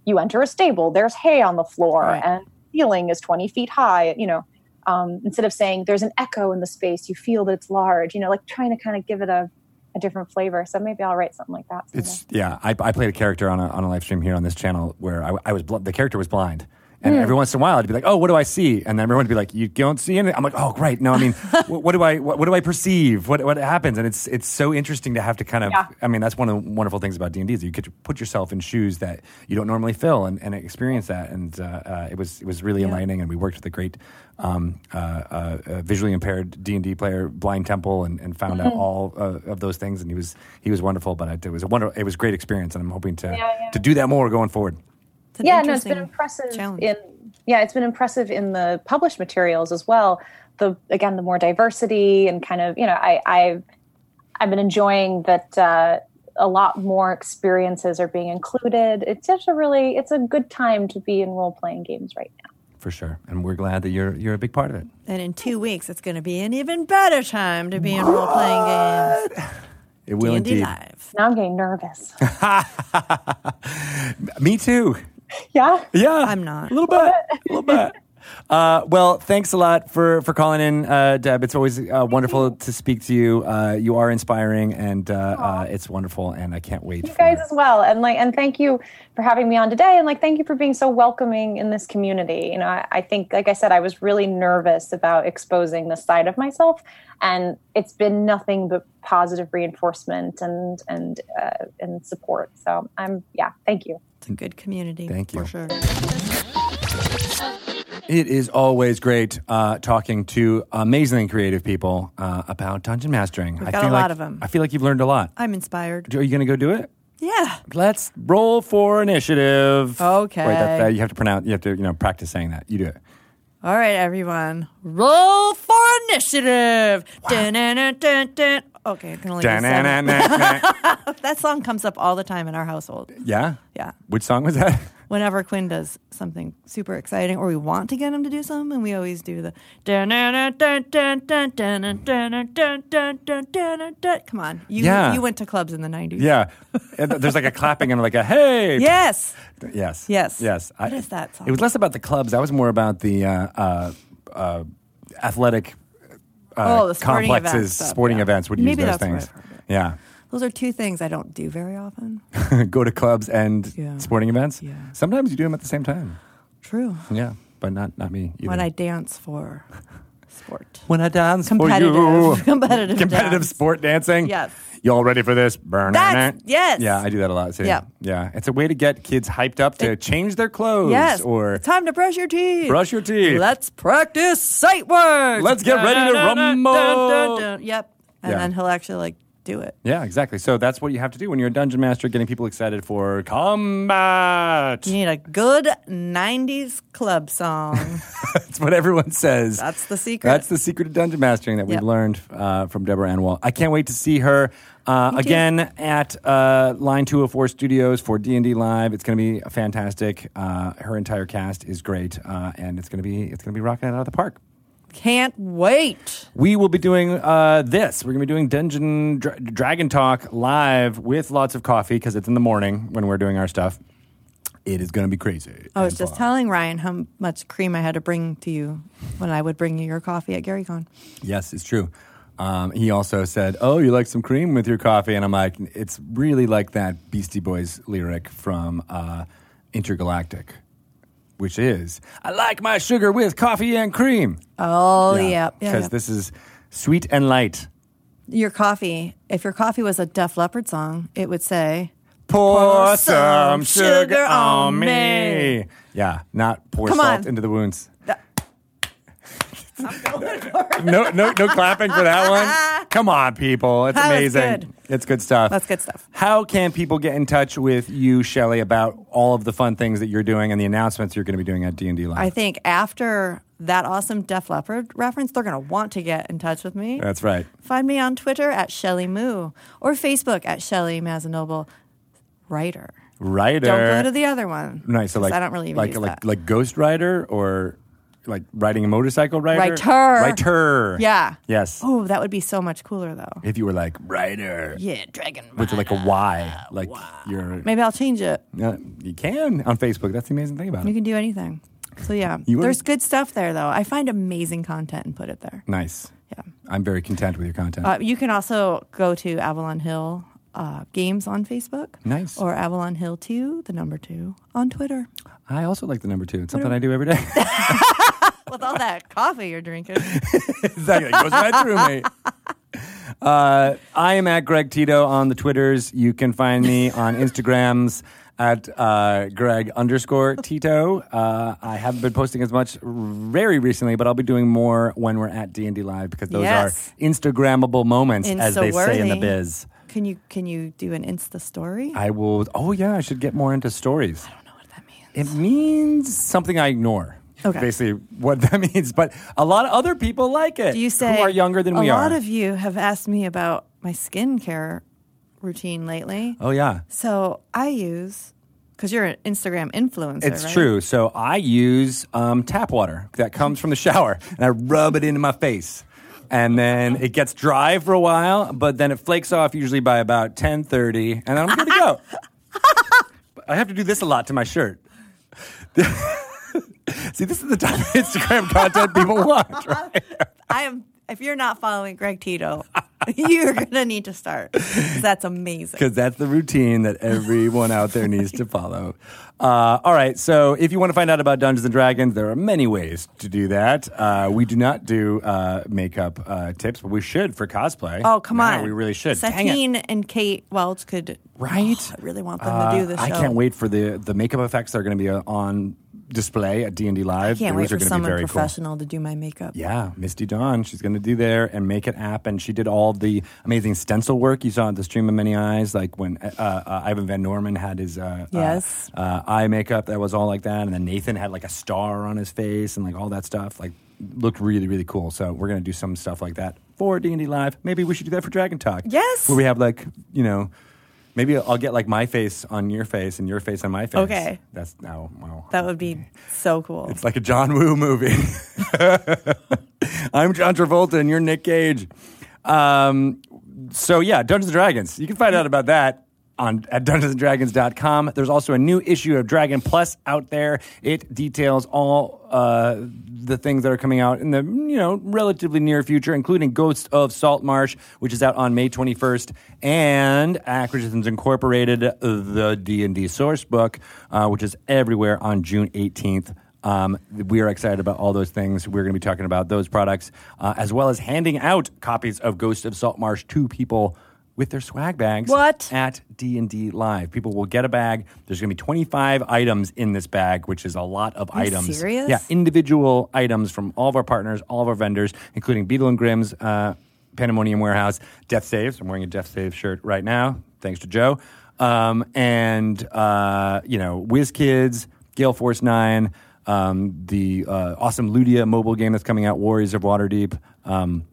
you enter a stable, there's hay on the floor, right. and ceiling is twenty feet high. You know, um, instead of saying there's an echo in the space, you feel that it's large. You know, like trying to kind of give it a a different flavor. So maybe I'll write something like that. Someday. It's yeah. I, I played a character on a on a live stream here on this channel where I, I was bl- the character was blind, And Hmm. every once in a while, I'd be like, "Oh, what do I see?" And then everyone would be like, "You don't see anything." I'm like, "Oh, great. No, I mean, what, what do I what, what do I perceive? What what happens?" And it's it's so interesting to have to kind of. Yeah. I mean, that's one of the wonderful things about D and D is you get to put yourself in shoes that you don't normally fill and, and experience that. And uh, uh, it was it was really enlightening. And we worked with a great um, uh, uh, visually impaired D and D player, Blind Temple, and, and found out all uh, of those things. And he was he was wonderful. But it was a wonder. It was a great experience, and I'm hoping to Yeah, yeah. to do that more going forward. It's an yeah, no, it's been impressive challenge. in yeah, it's been impressive in the published materials as well. The again, the more diversity and kind of you know, I I've I've been enjoying that uh, a lot more experiences are being included. It's just a really it's a good time to be in role playing games right now. For sure, and we're glad that you're you're a big part of it. and in two weeks, it's going to be an even better time to be in role playing games. It will D&D indeed. live. Now I'm getting nervous. Me too. Yeah. Yeah, I'm not. A little bit. A little bit. Uh, well, thanks a lot for for calling in, uh, Deb. It's always uh, wonderful to speak to you. Uh, you are inspiring, and uh, uh, it's wonderful. And I can't wait. you for guys as well and like and thank you for having me on today and like thank you for being so welcoming in this community you know I, I think like i said i was really nervous about exposing this side of myself and it's been nothing but positive reinforcement and and uh, and support so i'm yeah thank you It's a good community. Thank you. For sure. It is always great uh, talking to amazingly creative people uh, about dungeon mastering. We've I got feel a lot like, of 'em. I feel like you've learned a lot. I'm inspired. Are you going to go do it? Yeah. Let's roll for initiative. Okay. Wait, that, that, you have to pronounce. You have to, you know, practice saying that. You do it. All right, everyone. Roll for initiative. Okay, I can only do seven. That song comes up all the time in our household. yeah. Yeah. Which song was that? whenever Quinn does something super exciting or we want to get him to do something, we always do the. Come on. You, yeah. you went to clubs in the 90s. Yeah. There's like a clapping and like a hey. Yes. Yes. Yes. Yes. What I, is that song? It was less about the clubs. That was more about the uh, uh, uh, athletic uh, oh, the sporting complexes, events, sporting yeah. events would Maybe use those things. Yeah. Those are two things I don't do very often. Go to clubs and Yeah. sporting events. Yeah. Sometimes you do them at the same time. True. Yeah. But not not me. Either. When I dance for sport. when I dance for Competitive. you. Competitive competitive dance. sport dancing. Yes. You all ready for this? Burn That's- yes. Yeah, I do that a lot too. Yeah. Yeah. It's a way to get kids hyped up to change their clothes Yes. or it's time to brush your teeth. brush your teeth. Let's practice sight words. Let's get ready to rumble. Yep. And Yeah. then he'll actually like do it. Yeah, exactly. So that's what you have to do when you're a dungeon master, getting people excited for combat. You need a good 90s club song. That's what everyone says. That's the secret. That's the secret of dungeon mastering that we've learned uh, from Deborah Ann Woll. I can't wait to see her uh, again at uh, Line 204 Studios for D&D Live. It's going to be fantastic. Uh, her entire cast is great, uh, and it's going to be it's going to be rocking it out of the park. Can't wait. We will be doing uh, this. We're going to be doing Dungeon Dra- Dragon Talk live with lots of coffee because it's in the morning when we're doing our stuff. It is going to be crazy. I was just telling Ryan how much cream I had to bring to you when I would bring you your coffee at GaryCon. Yes, it's true. Um, he also said, "Oh, you like some cream with your coffee?" And I'm like, "It's really like that Beastie Boys lyric from uh, Intergalactic, which is I like my sugar with coffee and cream." Oh, yeah. yeah, because yeah. this is sweet and light. your coffee, if your coffee was a Def Leppard song, it would say, Pour some some sugar on me. me. Yeah, not pour Come salt on. into the wounds. no, no, no clapping for that one. Come on, people! It's That was amazing. good. It's good stuff. That's good stuff. How can people get in touch with you, Shelly, about all of the fun things that you're doing and the announcements you're going to be doing at D and D Live? I think after that awesome Def Leppard reference, they're going to want to get in touch with me. That's right. Find me on Twitter at Shelly Moo or Facebook at Shelly Mazzanoble Writer. Writer. Don't go to the other one. Nice. So 'cause like, I don't really even like use like that. like Ghost Rider or like riding a motorcycle rider. Writer. Writer. yeah. Yes. Oh, that would be so much cooler though. If you were like Rider. Yeah, Dragon. with like a Y, like you're. Maybe I'll change it. Uh, you can on Facebook. That's the amazing thing about it. You can do anything. So yeah, You are- there's good stuff there though. I find amazing content and put it there. Nice. Yeah. I'm very content with your content. Uh, you can also go to Avalon Hill uh, Games on Facebook. Nice. Or Avalon Hill 2, the number 2, on Twitter. I also like the number two. It's something I do every day. With all that coffee you're drinking. exactly. It goes right through me. Uh, I am at Greg Tito on the Twitters. You can find me on Instagrams at uh, Greg underscore Tito. Uh, I haven't been posting as much very recently, but I'll be doing more when we're at D and D Live because those Yes. are Instagrammable moments, as they say in the biz. Can you can you do an Insta story? I will. Oh yeah, I should get more into stories. I don't know what that means. It means something I ignore. Okay. Basically, what that means. But a lot of other people like it. Do you say who are younger than we are? A lot of you have asked me about my skincare routine lately. oh yeah. So I use because you're an Instagram influencer. It's right? true. So I use um, tap water that comes from the shower, and I rub it into my face, and then it gets dry for a while, but then it flakes off usually by about ten thirty, and then I'm good to go. I have to do this a lot to my shirt. See, this is the type of Instagram content people want, right? I am. If you're not following Greg Tito, you're gonna need to start. That's amazing. because that's the routine that everyone out there needs to follow. Uh, all right, so if you want to find out about Dungeons and Dragons, there are many ways to do that. Uh, we do not do uh, makeup uh, tips, but we should for cosplay. Oh come Yeah, on, we really should. Satine and Kate Welch could. Right? Oh, I really want them Uh, to do this. I show. can't wait for the the makeup effects that are going to be uh, on display at D and D Live. Can't Those wait for someone very cool. professional to do my makeup. Yeah, Misty Dawn. She's going to do there and make it happen. She did all the amazing stencil work you saw at the Stream of Many Eyes, like when uh, uh, Ivan Van Norman had his uh, Yes. uh, uh, eye makeup. That was all like that, and then Nathan had like a star on his face and like all that stuff. Like looked really really cool. So we're going to do some stuff like that for D and D Live. Maybe we should do that for Dragon Talk. Yes. where we have like you know. Maybe I'll get like my face on your face and your face on my face. Okay. That's now. Well, That would be so cool. it's like a John Woo movie. I'm John Travolta and you're Nick Cage. Um, so yeah, Dungeons and Dragons. You can find out about that on at dungeonsanddragons.com. There's also a new issue of Dragon Plus out there. It details all uh, the things that are coming out in the you know relatively near future, including Ghosts of Salt Marsh, which is out on May 21st, and Acquisitions Incorporated, the D and D source book, uh, which is everywhere on June 18th. Um, we are excited about all those things. We're going to be talking about those products, uh, as well as handing out copies of Ghost of Salt Marsh to people with their swag bags. What? at D and D Live? People will get a bag. There's going to be 25 items in this bag, which is a lot of Are items. serious? Yeah, individual items from all of our partners, all of our vendors, including Beadle and Grimm's, uh, Pandemonium Warehouse, Death Saves. I'm wearing a Death Save shirt right now, thanks to Joe. Um, and uh, you know, WizKids, Gale Force Nine, um, the uh, awesome Ludia mobile game that's coming out, Warriors of Waterdeep. Um,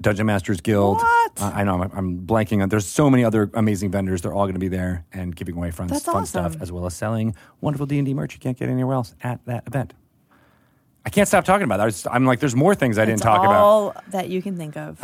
Dungeon Masters Guild. What? Uh, I know I'm, I'm blanking on. There's so many other amazing vendors. They're all going to be there and giving away fun, That's fun stuff, as well as selling wonderful D and D merch you can't get anywhere else at that event. I can't stop talking about that. I am like, there's more things I didn't It's talk about. all that you can think of.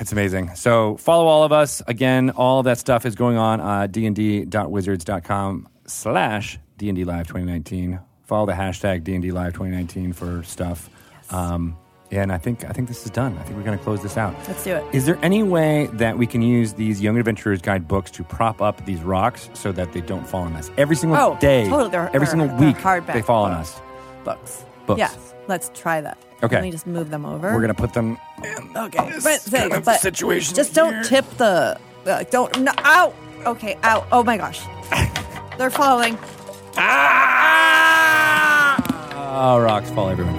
It's amazing. So follow all of us. Again, all that stuff is going on uh, dnd.wizards.com slash D&D Live 2019. Follow the hashtag D&D Live 2019 for stuff. Um, yeah, and I think I think this is done. I think we're going to close this out. Let's do it. Is there any way that we can use these Young Adventurers Guide books to prop up these rocks so that they don't fall on us every single Oh, day? totally. They're- every they're- single they're week hardback they fall on us. Books. Books. Yes. Let's try that. Okay. Let me just move them over. We're going to put them in Okay, but, kind of but situation just don't here. tip the. Uh, don't. No, ow. Okay. Ow. Oh my gosh. They're falling. Ah! Oh, rocks fall everywhere.